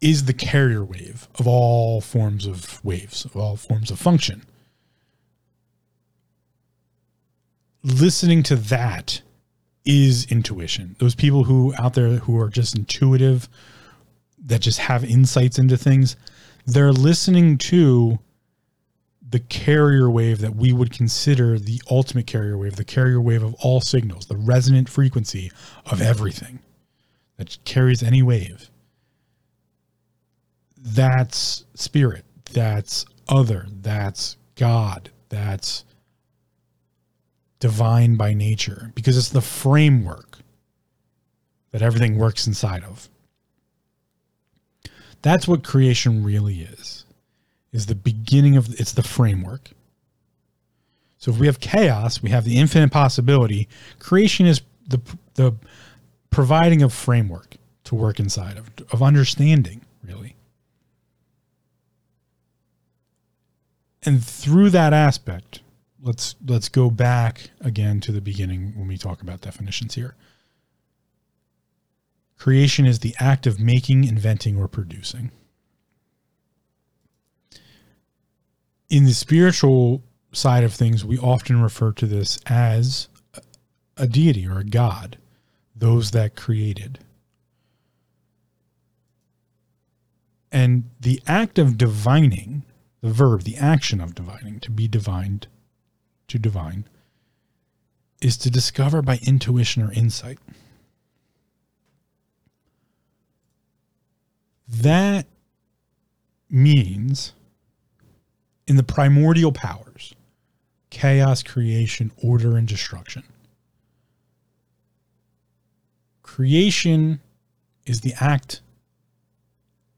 is the carrier wave of all forms of waves, of all forms of function. Listening to that is intuition. Those people who out there who are just intuitive, that just have insights into things, they're listening to the carrier wave that we would consider the ultimate carrier wave, the carrier wave of all signals, the resonant frequency of everything that carries any wave. That's spirit. That's other. That's God. That's divine by nature because it's the framework that everything works inside of. That's what creation really is is the beginning of it's the framework. So if we have chaos, we have the infinite possibility. Creation is the the providing of framework to work inside of of understanding, really. And through that aspect, let's let's go back again to the beginning when we talk about definitions here. Creation is the act of making, inventing, or producing. in the spiritual side of things, we often refer to this as a deity or a god, those that created. And the act of divining, the verb, the action of divining, to be divined, to divine, is to discover by intuition or insight. That means in the primordial powers chaos, creation, order, and destruction. Creation is the act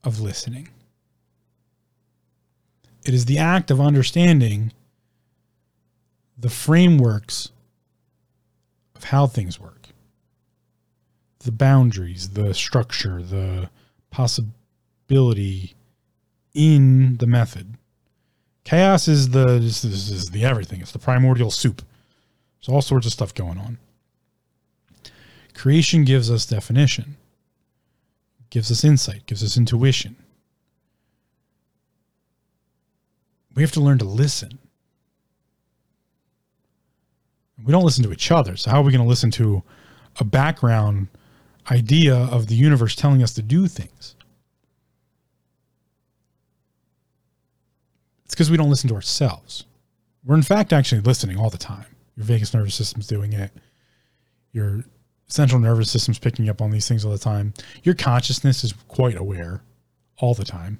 of listening. It is the act of understanding the frameworks of how things work, the boundaries, the structure, the possibility in the method. Chaos is the this is, is the everything. It's the primordial soup. There's all sorts of stuff going on. Creation gives us definition, gives us insight, gives us intuition. We have to learn to listen. We don't listen to each other. So, how are we going to listen to a background idea of the universe telling us to do things? It's because we don't listen to ourselves. We're in fact actually listening all the time. Your vagus nervous system's doing it. Your central nervous system's picking up on these things all the time. Your consciousness is quite aware all the time.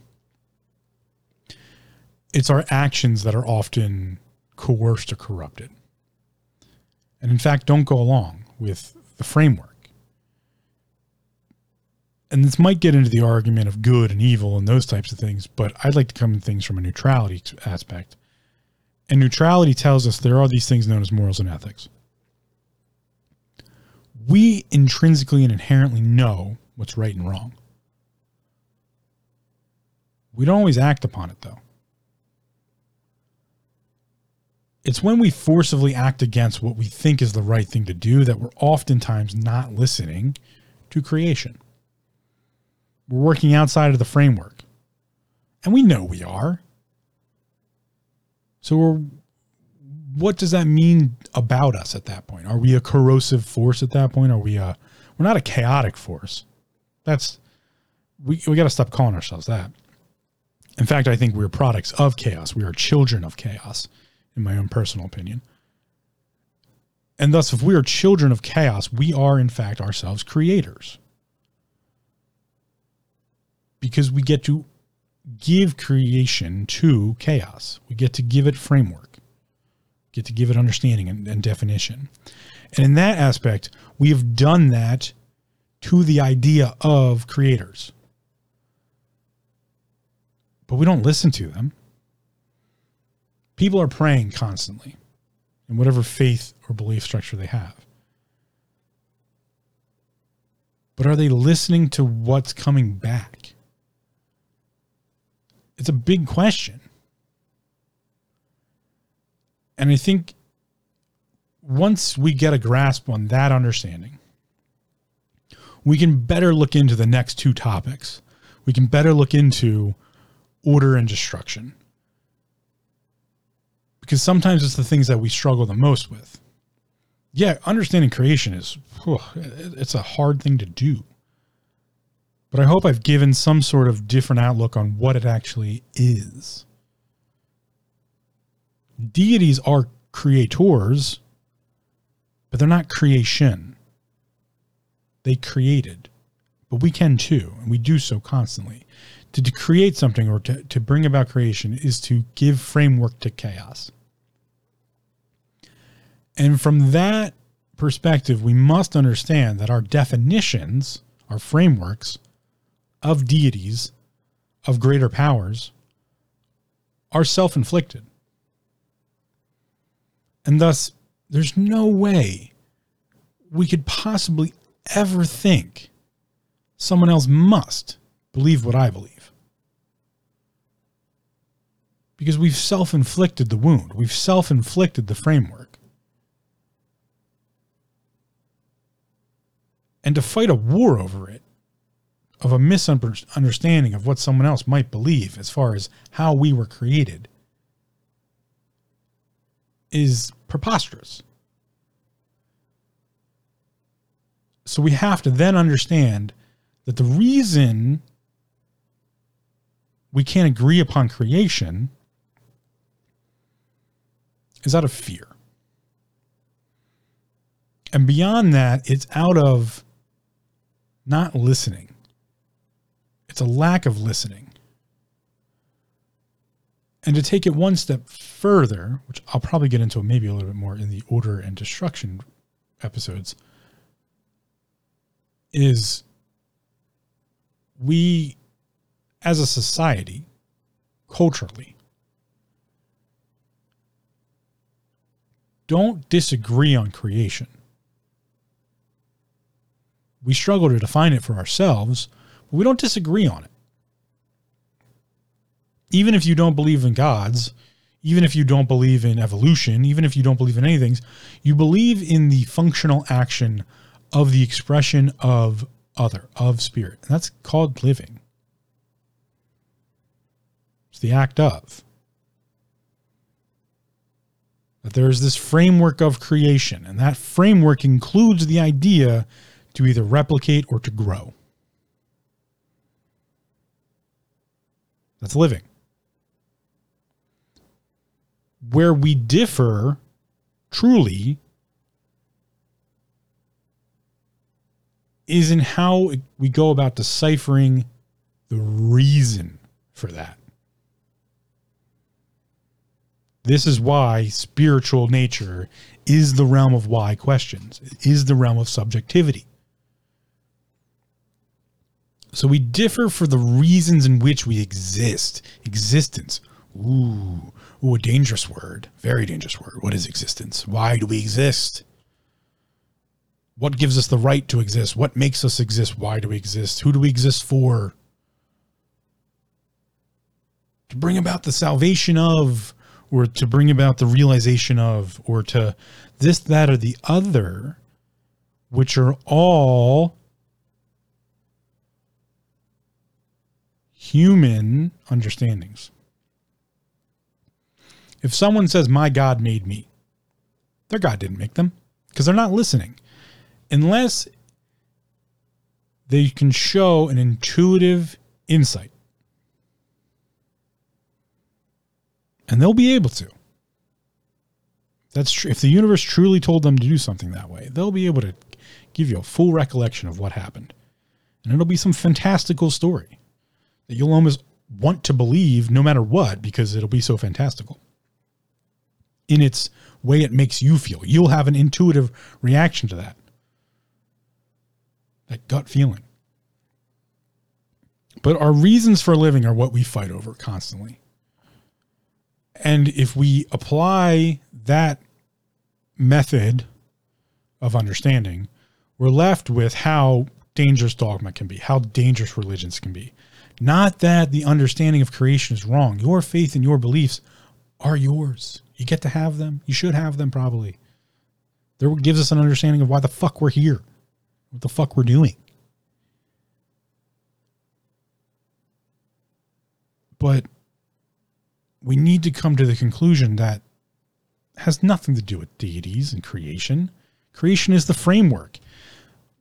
it's our actions that are often coerced or corrupted. And in fact, don't go along with the framework. And this might get into the argument of good and evil and those types of things, but I'd like to come at things from a neutrality aspect. And neutrality tells us there are these things known as morals and ethics. We intrinsically and inherently know what's right and wrong. We don't always act upon it, though. It's when we forcibly act against what we think is the right thing to do that we're oftentimes not listening to creation. We're working outside of the framework. And we know we are. So what does that mean about us at that point? Are we a corrosive force at that point? Are we a we're not a chaotic force. That's we we got to stop calling ourselves that. In fact, I think we're products of chaos. We are children of chaos, in my own personal opinion. And thus, if we are children of chaos, we are in fact ourselves creators. Because we get to give creation to chaos. We get to give it framework, get to give it understanding and, and definition. And in that aspect, we have done that to the idea of creators. But we don't listen to them. People are praying constantly in whatever faith or belief structure they have. But are they listening to what's coming back? It's a big question. And I think once we get a grasp on that understanding, we can better look into the next two topics. We can better look into order and destruction. Because sometimes it's the things that we struggle the most with. Yeah, understanding creation is whew, it's a hard thing to do. But I hope I've given some sort of different outlook on what it actually is. Deities are creators, but they're not creation. They created, but we can too, and we do so constantly. To, to create something or to, to bring about creation is to give framework to chaos. And from that perspective, we must understand that our definitions, our frameworks, of deities, of greater powers, are self inflicted. And thus, there's no way we could possibly ever think someone else must believe what I believe. Because we've self inflicted the wound, we've self inflicted the framework. And to fight a war over it of a misunderstanding of what someone else might believe as far as how we were created is preposterous. So we have to then understand that the reason we can't agree upon creation is out of fear. And beyond that, it's out of not listening. It's a lack of listening. And to take it one step further, which I'll probably get into maybe a little bit more in the order and destruction episodes, is we as a society, culturally, don't disagree on creation. We struggle to define it for ourselves but we don't disagree on it. Even if you don't believe in gods, even if you don't believe in evolution, even if you don't believe in anything, you believe in the functional action of the expression of other, of spirit. And that's called living. It's the act of. That there is this framework of creation, and that framework includes the idea to either replicate or to grow. That's living. Where we differ truly is in how we go about deciphering the reason for that. This is why spiritual nature is the realm of why questions, is the realm of subjectivity. So we differ for the reasons in which we exist. Existence. Ooh, ooh, a dangerous word. Very dangerous word. What is existence? Why do we exist? What gives us the right to exist? What makes us exist? Why do we exist? Who do we exist for? To bring about the salvation of, or to bring about the realization of, or to this, that, or the other, which are all human understandings. If someone says, My God made me, their God didn't make them because they're not listening. Unless they can show an intuitive insight. And they'll be able to. That's true. If the universe truly told them to do something that way, they'll be able to give you a full recollection of what happened. And it'll be some fantastical story that you'll almost want to believe no matter what because it'll be so fantastical. In its way it makes you feel. You'll have an intuitive reaction to that. That gut feeling. But our reasons for living are what we fight over constantly. And if we apply that method of understanding, we're left with how dangerous dogma can be, how dangerous religions can be. Not that the understanding of creation is wrong. Your faith and your beliefs are yours. You get to have them. You should have them probably. There gives us an understanding of why the fuck we're here, what the fuck we're doing. But we need to come to the conclusion that has nothing to do with deities and creation. Creation is the framework.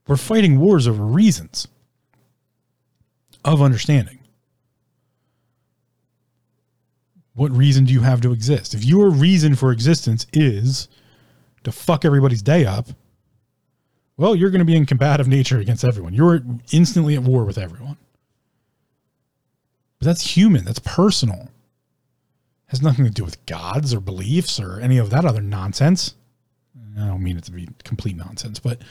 We're fighting wars over reasons of understanding. What reason do you have to exist? If your reason for existence is to fuck everybody's day up, well, you're going to be in combative nature against everyone. You're instantly at war with everyone. But that's human, that's personal. It has nothing to do with gods or beliefs or any of that other nonsense. I don't mean it to be complete nonsense, but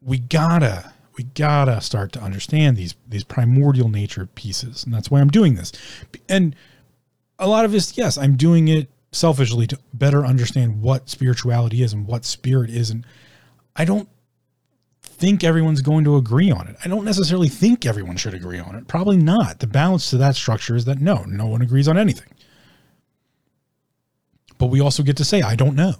we gotta we gotta start to understand these these primordial nature pieces, and that's why I'm doing this. And a lot of this, yes, I'm doing it selfishly to better understand what spirituality is and what spirit is, and I don't think everyone's going to agree on it. I don't necessarily think everyone should agree on it. Probably not. The balance to that structure is that no, no one agrees on anything. But we also get to say, I don't know.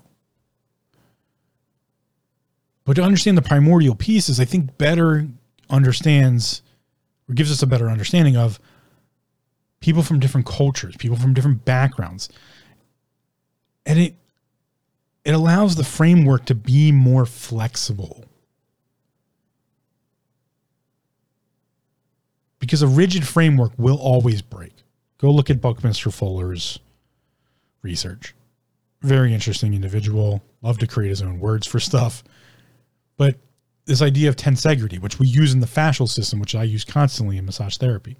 But to understand the primordial pieces, I think better understands or gives us a better understanding of people from different cultures, people from different backgrounds. And it it allows the framework to be more flexible. Because a rigid framework will always break. Go look at Buckminster Fuller's research. Very interesting individual. Love to create his own words for stuff. But this idea of tensegrity, which we use in the fascial system, which I use constantly in massage therapy.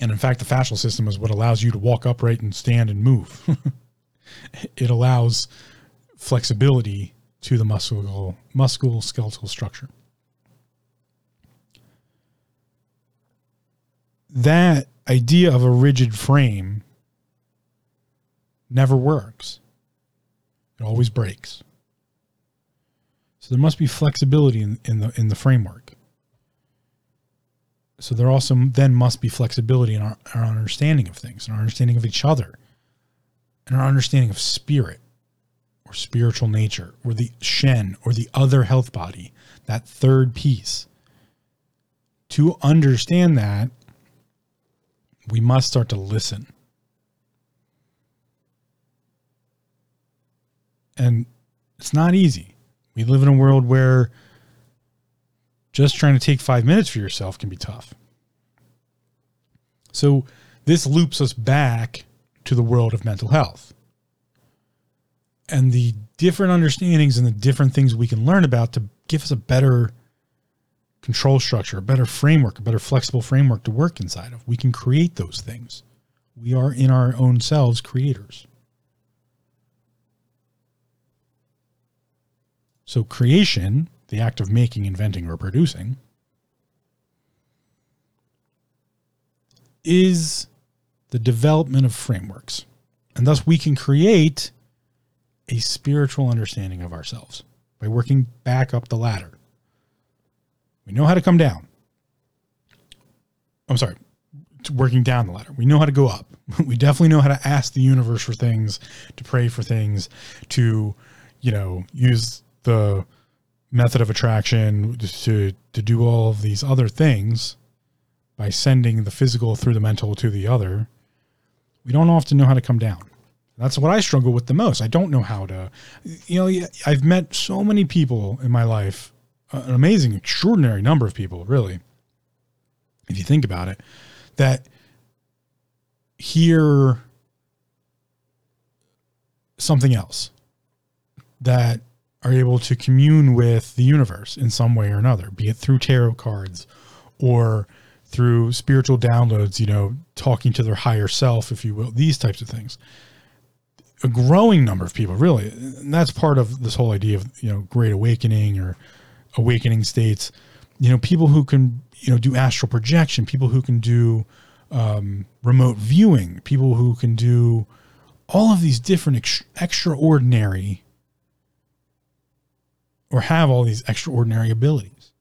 And in fact, the fascial system is what allows you to walk upright and stand and move. [laughs] it allows flexibility to the muscular, musculoskeletal structure. That idea of a rigid frame never works. It always breaks. So there must be flexibility in, in the in the framework. So there also then must be flexibility in our, our understanding of things, and our understanding of each other, and our understanding of spirit or spiritual nature or the Shen or the other health body, that third piece. To understand that, we must start to listen. And it's not easy. We live in a world where just trying to take five minutes for yourself can be tough. So this loops us back to the world of mental health and the different understandings and the different things we can learn about to give us a better control structure, a better framework, a better flexible framework to work inside of. We can create those things. We are in our own selves creators. So, creation, the act of making, inventing, or producing, is the development of frameworks. And thus, we can create a spiritual understanding of ourselves by working back up the ladder. We know how to come down. I'm sorry, working down the ladder. We know how to go up. [laughs] We definitely know how to ask the universe for things, to pray for things, to, you know, use the method of attraction to to do all of these other things by sending the physical through the mental to the other. We don't often know how to come down. That's what I struggle with the most. I don't know how to, you know, I've met so many people in my life, an amazing, extraordinary number of people, really, if you think about it, that hear something else, that are able to commune with the universe in some way or another, be it through tarot cards or through spiritual downloads, you know, talking to their higher self, if you will, these types of things a growing number of people, really. And that's part of this whole idea of, you know, great awakening or awakening states. You know, people who can, you know, do astral projection, people who can do um, remote viewing, people who can do all of these different ex- extraordinary or have all these extraordinary abilities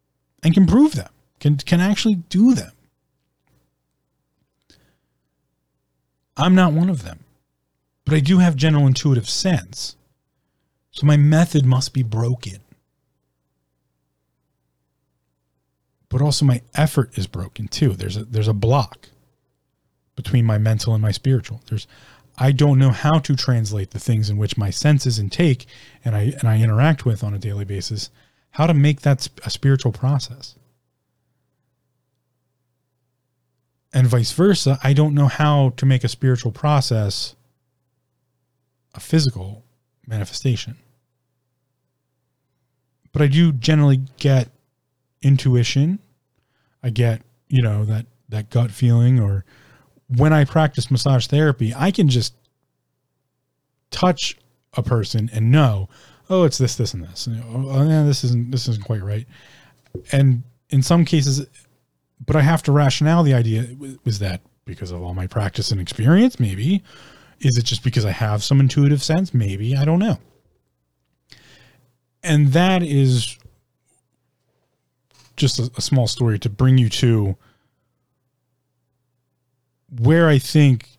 and can prove them, can, can actually do them. I'm not one of them but I do have general intuitive sense. So my method must be broken. But also my effort is broken too. There's a there's a block between my mental and my spiritual. There's I don't know how to translate the things in which my senses intake and I and I interact with on a daily basis, how to make that a spiritual process. And vice versa, I don't know how to make a spiritual process a physical manifestation. But I do generally get intuition. I get, you know, that that gut feeling or when I practice massage therapy, I can just touch a person and know, oh, it's this, this, and this. And, oh, yeah, this isn't this isn't quite right. And in some cases, but I have to rationale the idea was that because of all my practice and experience, maybe, is it just because I have some intuitive sense? Maybe. I don't know. And that is just a, a small story to bring you to where I think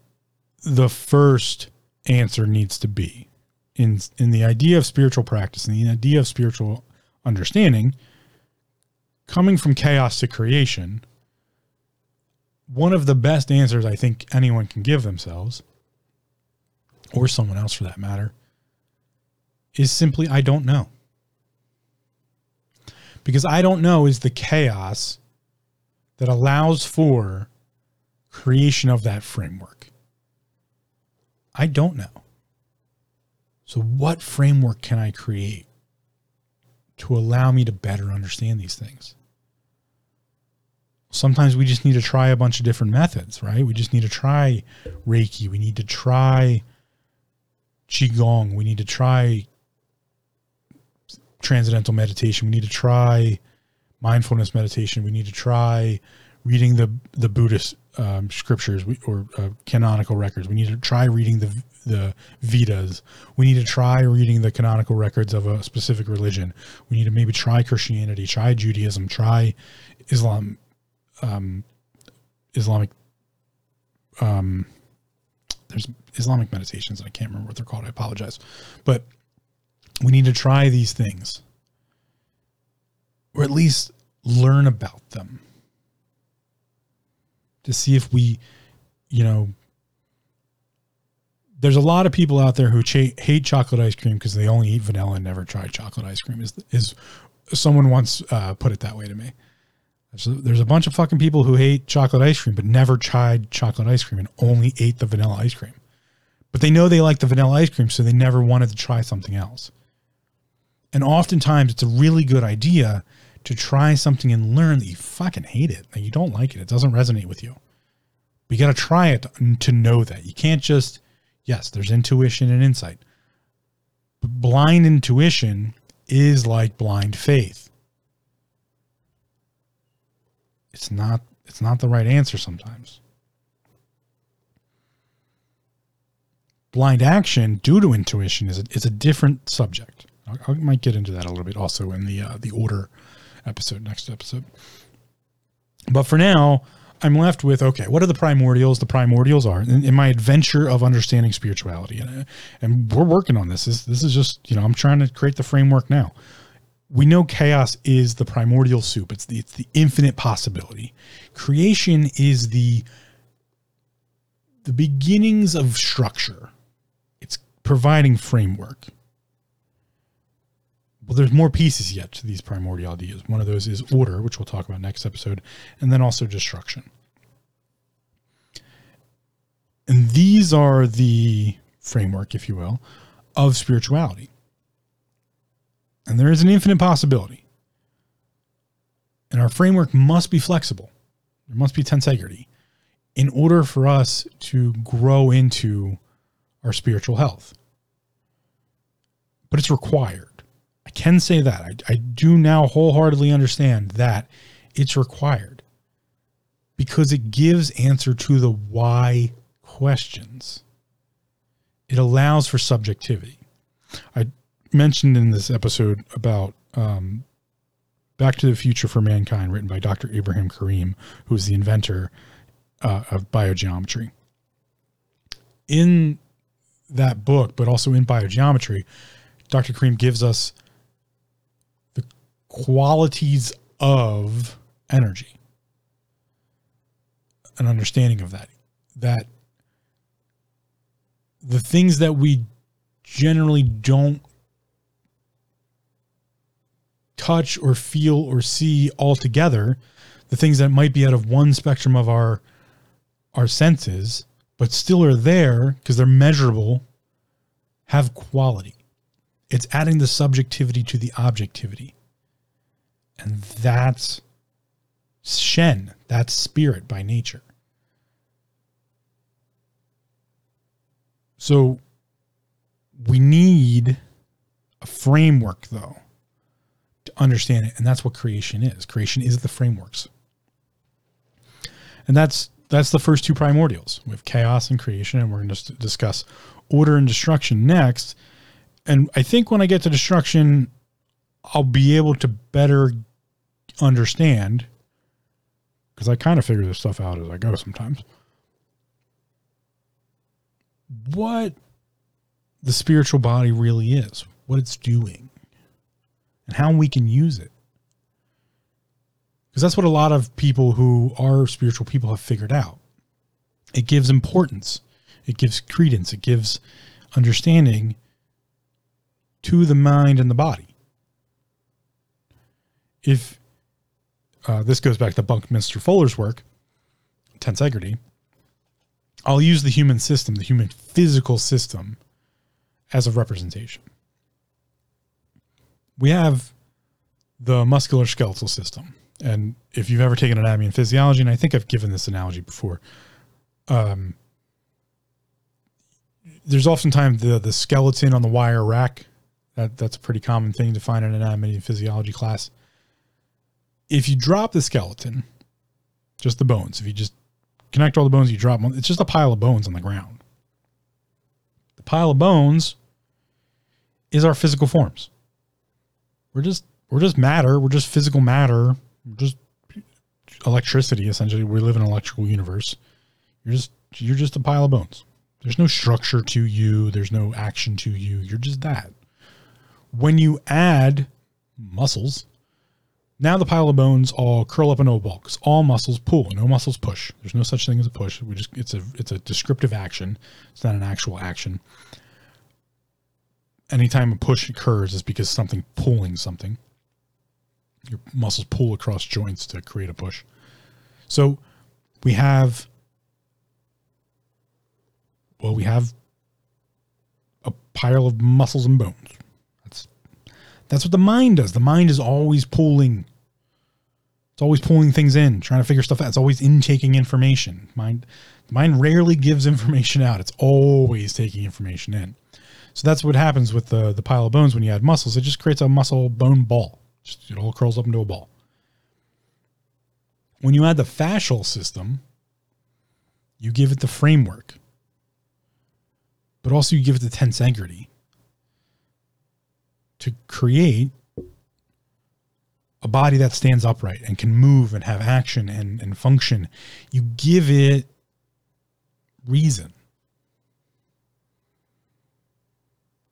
the first answer needs to be in in the idea of spiritual practice and the idea of spiritual understanding coming from chaos to creation one of the best answers I think anyone can give themselves or someone else for that matter, is simply I don't know. Because I don't know is the chaos that allows for creation of that framework. I don't know. So, what framework can I create to allow me to better understand these things? Sometimes we just need to try a bunch of different methods, right? We just need to try Reiki. We need to try qigong. We need to try transcendental meditation. We need to try mindfulness meditation. We need to try reading the the Buddhist um, scriptures or uh, canonical records. We need to try reading the the Vedas. We need to try reading the canonical records of a specific religion. We need to maybe try Christianity, try Judaism, try Islam, um, Islamic um, there's Islamic meditations. I can't remember what they're called. I apologize. But we need to try these things or at least learn about them to see if we, you know, there's a lot of people out there who hate chocolate ice cream because they only eat vanilla and never try chocolate ice cream. Is is someone once uh, put it that way to me? So there's a bunch of fucking people who hate chocolate ice cream but never tried chocolate ice cream and only ate the vanilla ice cream. But they know they like the vanilla ice cream, so they never wanted to try something else. And oftentimes it's a really good idea to try something and learn that you fucking hate it, that you don't like it, it doesn't resonate with you. But you got to try it to know that. You can't just, yes, there's intuition and insight. Blind intuition is like blind faith. It's not it's not the right answer sometimes. Blind action due to intuition is a, is a different subject. I, I might get into that a little bit also in the uh, the order episode next episode. But for now, I'm left with okay, what are the primordials? The primordials are in, in my adventure of understanding spirituality, and, uh, and we're working on this. This this is just you know I'm trying to create the framework now. We know chaos is the primordial soup. It's the it's the infinite possibility. Creation is the the beginnings of structure. It's providing framework. Well, there's more pieces yet to these primordial ideas. One of those is order, which we'll talk about next episode, and then also destruction. And these are the framework, if you will, of spirituality. And there is an infinite possibility. And our framework must be flexible. There must be tensegrity in order for us to grow into our spiritual health. But it's required. I can say that. I, I do now wholeheartedly understand that it's required because it gives answer to the why questions. It allows for subjectivity. I mentioned in this episode about um, Back to the Future for Mankind, written by Dr. Ibrahim Karim, who is the inventor uh, of biogeometry. In that book, but also in biogeometry, Dr. Karim gives us qualities of energy. An understanding of that that the things that we generally don't touch or feel or see altogether the things that might be out of one spectrum of our our senses but still are there because they're measurable have quality. It's adding the subjectivity to the objectivity and that's Shen, that's spirit by nature. So we need a framework though to understand it. And that's what creation is. Creation is the frameworks. And that's that's the first two primordials. We have chaos and creation, and we're going to discuss order and destruction next. And I think when I get to destruction, I'll be able to better understand because I kind of figure this stuff out as I go sometimes. What the spiritual body really is, what it's doing, and how we can use it. Because that's what a lot of people who are spiritual people have figured out. It gives importance, it gives credence, it gives understanding to the mind and the body. If uh, this goes back to Buckminster Fuller's work, tensegrity. I'll use the human system, the human physical system, as a representation. We have the muscular skeletal system. And if you've ever taken anatomy and physiology, and I think I've given this analogy before, um, there's oftentimes the, the skeleton on the wire rack. That, that's a pretty common thing to find in an anatomy and physiology class if you drop the skeleton, just the bones, if you just connect all the bones, you drop them, it's just a pile of bones on the ground. The pile of bones is our physical forms. We're just we're just matter, we're just physical matter, we're just electricity essentially. We live in an electrical universe. You're just you're just a pile of bones. There's no structure to you, there's no action to you. You're just that. When you add muscles, now the pile of bones all curl up in a ball because all muscles pull, no muscles push. There's no such thing as a push. We just it's a it's a descriptive action. It's not an actual action. Anytime a push occurs is because something pulling something. Your muscles pull across joints to create a push. So we have well, we have a pile of muscles and bones. That's what the mind does. The mind is always pulling. It's always pulling things in, trying to figure stuff out. It's always intaking information. Mind, mind rarely gives [laughs] information out. It's always taking information in. So that's what happens with the the pile of bones when you add muscles. It just creates a muscle bone ball. Just, it all curls up into a ball. When you add the fascial system, you give it the framework, but also you give it the tensegrity to create a body that stands upright and can move and have action and, and function. You give it reason.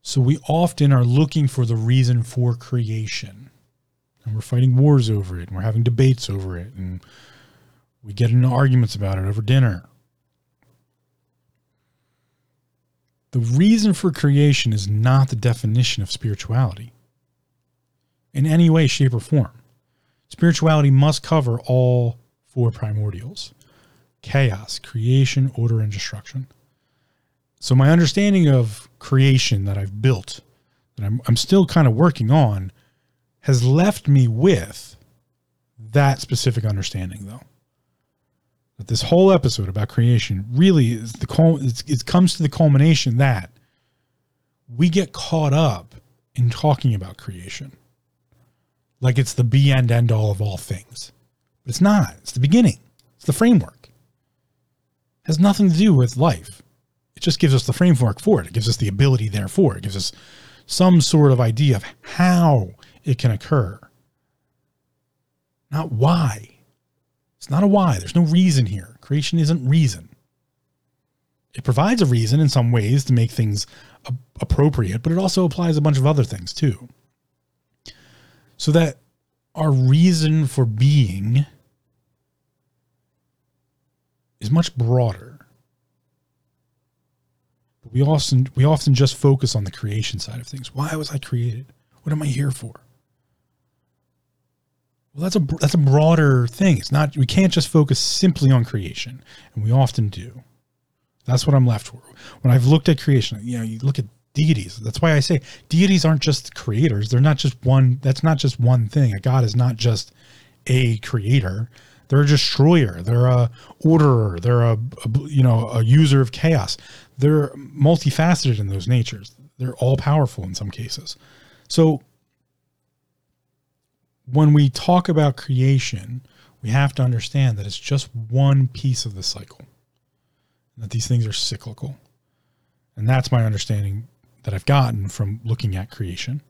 So we often are looking for the reason for creation. And we're fighting wars over it, and we're having debates over it, and we get into arguments about it over dinner. The reason for creation is not the definition of spirituality in any way, shape, or form. Spirituality must cover all four primordials chaos, creation, order, and destruction. So, my understanding of creation that I've built, that I'm, I'm still kind of working on, has left me with that specific understanding, though. That this whole episode about creation really is the it comes to the culmination that we get caught up in talking about creation like it's the be and end all of all things. But it's not. It's the beginning. It's the framework. It has nothing to do with life. It just gives us the framework for it. It gives us the ability therefore. It gives us some sort of idea of how it can occur. Not why. It's not a why. There's no reason here. Creation isn't reason. It provides a reason in some ways to make things appropriate, but it also applies a bunch of other things too so that our reason for being is much broader. But we often we often just focus on the creation side of things. Why was I created? What am I here for? Well, that's a that's a broader thing. It's not we can't just focus simply on creation, and we often do. That's what I'm left for. When I've looked at creation, you know, you look at deities. That's why I say deities aren't just creators. They're not just one. That's not just one thing. A god is not just a creator. They're a destroyer. They're a orderer. They're a, a you know a user of chaos. They're multifaceted in those natures. They're all powerful in some cases. So when we talk about creation, we have to understand that it's just one piece of the cycle. That these things are cyclical. And that's my understanding that I've gotten from looking at creation.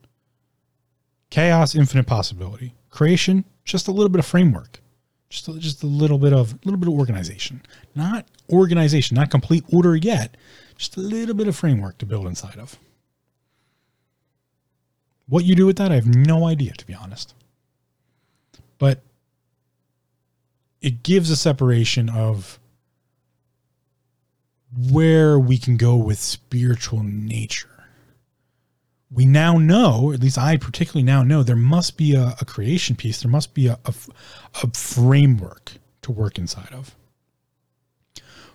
Chaos, infinite possibility. Creation, just a little bit of framework, just a, just a little bit of a little bit of organization. Not organization, not complete order yet, just a little bit of framework to build inside of. What you do with that, I have no idea, to be honest. But it gives a separation of where we can go with spiritual nature we now know, at least I particularly now know, there must be a, a creation piece. There must be a, a, a framework to work inside of.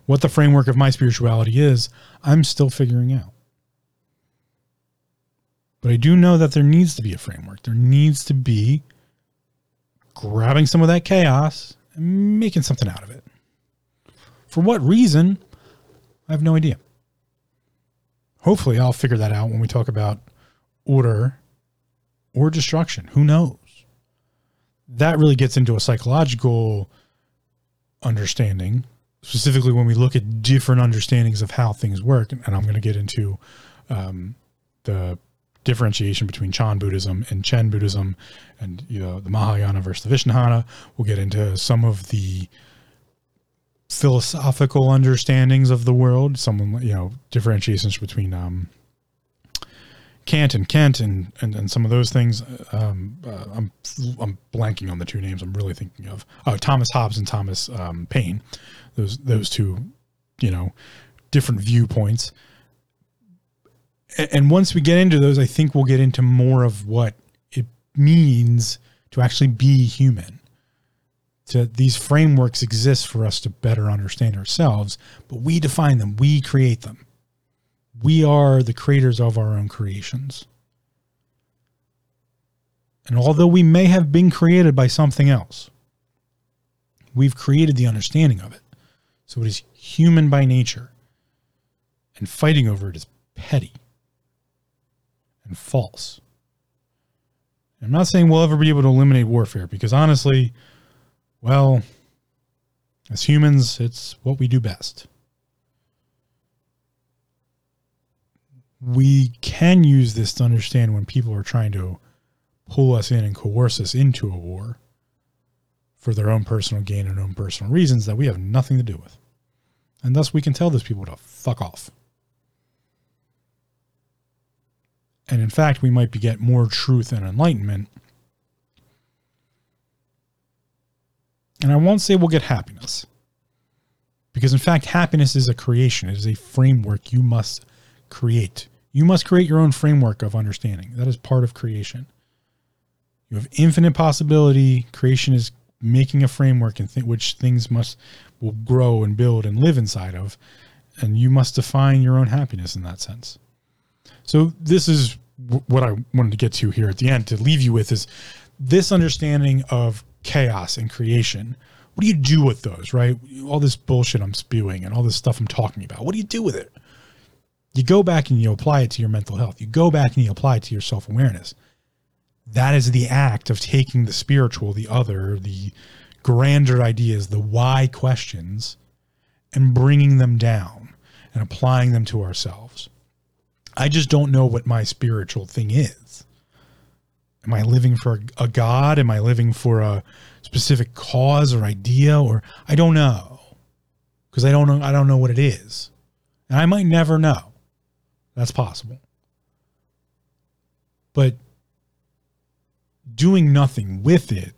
What the framework of my spirituality is, I'm still figuring out. But I do know that there needs to be a framework. There needs to be grabbing some of that chaos and making something out of it. For what reason? I have no idea. Hopefully, I'll figure that out when we talk about order or destruction. Who knows? That really gets into a psychological understanding, specifically when we look at different understandings of how things work. And I'm going to get into um, the differentiation between Chan Buddhism and Chen Buddhism and you know the Mahayana versus the Vishnu We'll get into some of the philosophical understandings of the world, some you know differentiations between um, Kant and Kent and, and, and some of those things. Um, uh, I'm I'm blanking on the two names. I'm really thinking of uh, Thomas Hobbes and Thomas um, Paine. Those those two, you know, different viewpoints. And, once we get into those, I think we'll get into more of what it means to actually be human. To these frameworks exist for us to better understand ourselves, but we define them. We create them we are the creators of our own creations. And although we may have been created by something else, We've created the understanding of it. So it is human by nature. And fighting over it is petty and false. I'm not saying we'll ever be able to eliminate warfare because honestly, well, as humans, it's what we do best. We can use this to understand when people are trying to pull us in and coerce us into a war for their own personal gain and own personal reasons that we have nothing to do with. And thus we can tell those people to fuck off. And in fact, we might be get more truth and enlightenment. And I won't say we'll get happiness. Because in fact, happiness is a creation. It is a framework you must create. You must create your own framework of understanding. That is part of creation. You have infinite possibility. Creation is making a framework in th- which things must will grow and build and live inside of, and you must define your own happiness in that sense. So this is w- what I wanted to get to here at the end to leave you with is this understanding of chaos and creation. What do you do with those, right? All this bullshit I'm spewing and all this stuff I'm talking about. What do you do with it? You go back and you apply it to your mental health. You go back and you apply it to your self awareness that is the act of taking the spiritual, the other, the grander ideas, the why questions, and bringing them down and applying them to ourselves. I just don't know what my spiritual thing is. Am I living for a God? Am I living for a specific cause or idea? Or I don't know because I don't know. I don't know what it is, and I might never know. That's possible. But doing nothing with it,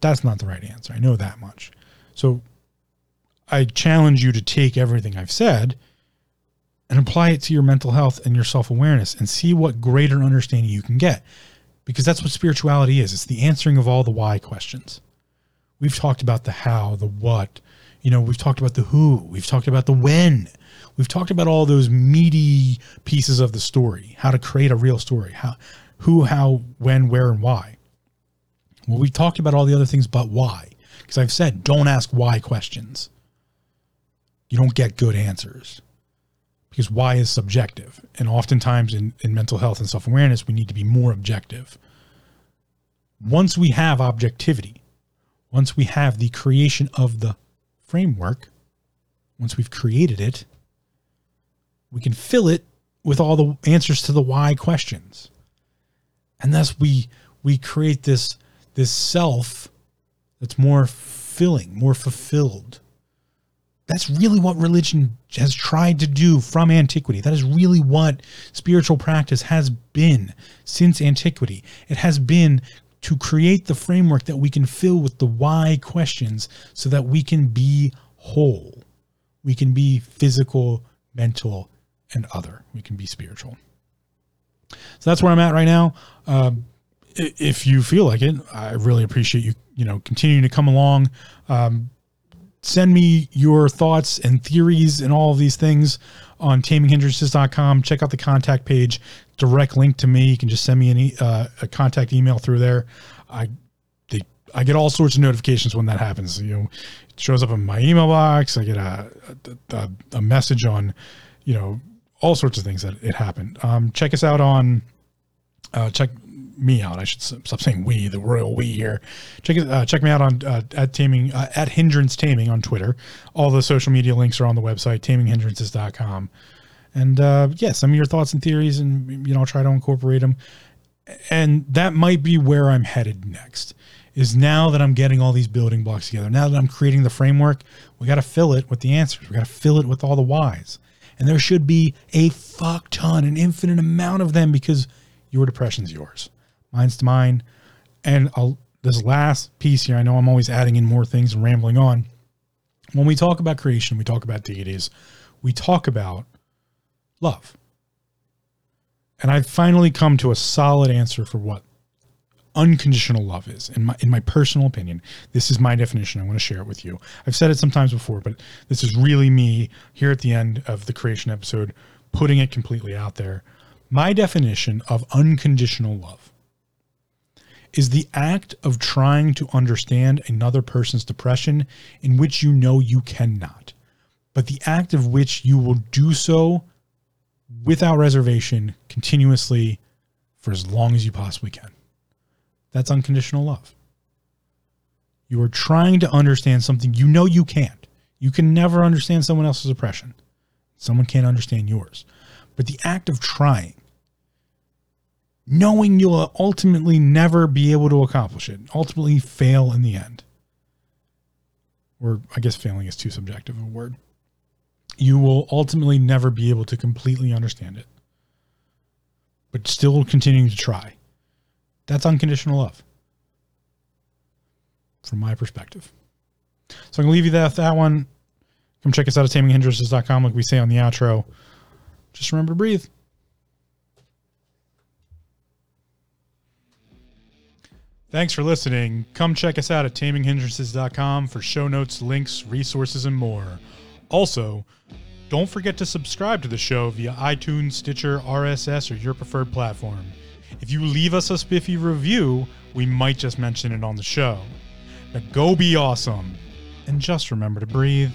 that's not the right answer. I know that much. So I challenge you to take everything I've said and apply it to your mental health and your self awareness and see what greater understanding you can get. Because that's what spirituality is it's the answering of all the why questions. We've talked about the how, the what, you know, we've talked about the who, we've talked about the when. We've talked about all those meaty pieces of the story, how to create a real story, how who, how, when, where, and why. Well, we've talked about all the other things but why. Because I've said, don't ask why questions. You don't get good answers. Because why is subjective. And oftentimes in, in mental health and self awareness, we need to be more objective. Once we have objectivity, once we have the creation of the framework, once we've created it, we can fill it with all the answers to the why questions and thus we we create this this self that's more filling more fulfilled that's really what religion has tried to do from antiquity. That is really what spiritual practice has been since antiquity. It has been to create the framework that we can fill with the why questions so that we can be whole. We can be physical mental and other. We can be spiritual. So that's where I'm at right now. Um, if you feel like it, I really appreciate you, you know, continuing to come along. Um, send me your thoughts and theories and all of these things on taminghindrances.com. Check out the contact page, direct link to me. You can just send me any, uh, a contact email through there. I, they, I get all sorts of notifications when that happens. You know, it shows up in my email box. I get a, a, a message on, you know, all sorts of things that it happened. Um, check us out on, uh, check me out. I should stop saying we, the royal we here. Check it, uh, check me out on uh, at taming uh, at hindrance taming on Twitter. All the social media links are on the website taminghindrances.com. And uh, yeah, some of your thoughts and theories, and you know, I'll try to incorporate them. And that might be where I'm headed next. Is now that I'm getting all these building blocks together, now that I'm creating the framework, we got to fill it with the answers. We got to fill it with all the whys. And there should be a fuck ton, an infinite amount of them because your depression's yours. Mine's to mine. And I'll, this last piece here, I know I'm always adding in more things and rambling on. When we talk about creation, we talk about deities, we talk about love. And I've finally come to a solid answer for what unconditional love is in my in my personal opinion this is my definition i want to share it with you i've said it sometimes before but this is really me here at the end of the creation episode putting it completely out there my definition of unconditional love is the act of trying to understand another person's depression in which you know you cannot, but the act of which you will do so without reservation continuously for as long as you possibly can. That's unconditional love. You are trying to understand something you know you can't. You can never understand someone else's oppression. Someone can't understand yours. But the act of trying, knowing you'll ultimately never be able to accomplish it, ultimately fail in the end. Or I guess failing is too subjective a word. You will ultimately never be able to completely understand it, but still continuing to try. That's unconditional love from my perspective. So I'm going to leave you that, that one. Come check us out at taminghindrances.com, like we say on the outro. Just remember to breathe. Thanks for listening. Come check us out at taminghindrances.com for show notes, links, resources, and more. Also, don't forget to subscribe to the show via iTunes, Stitcher, RSS, or your preferred platform. If you leave us a spiffy review, we might just mention it on the show. Now go be awesome, and just remember to breathe.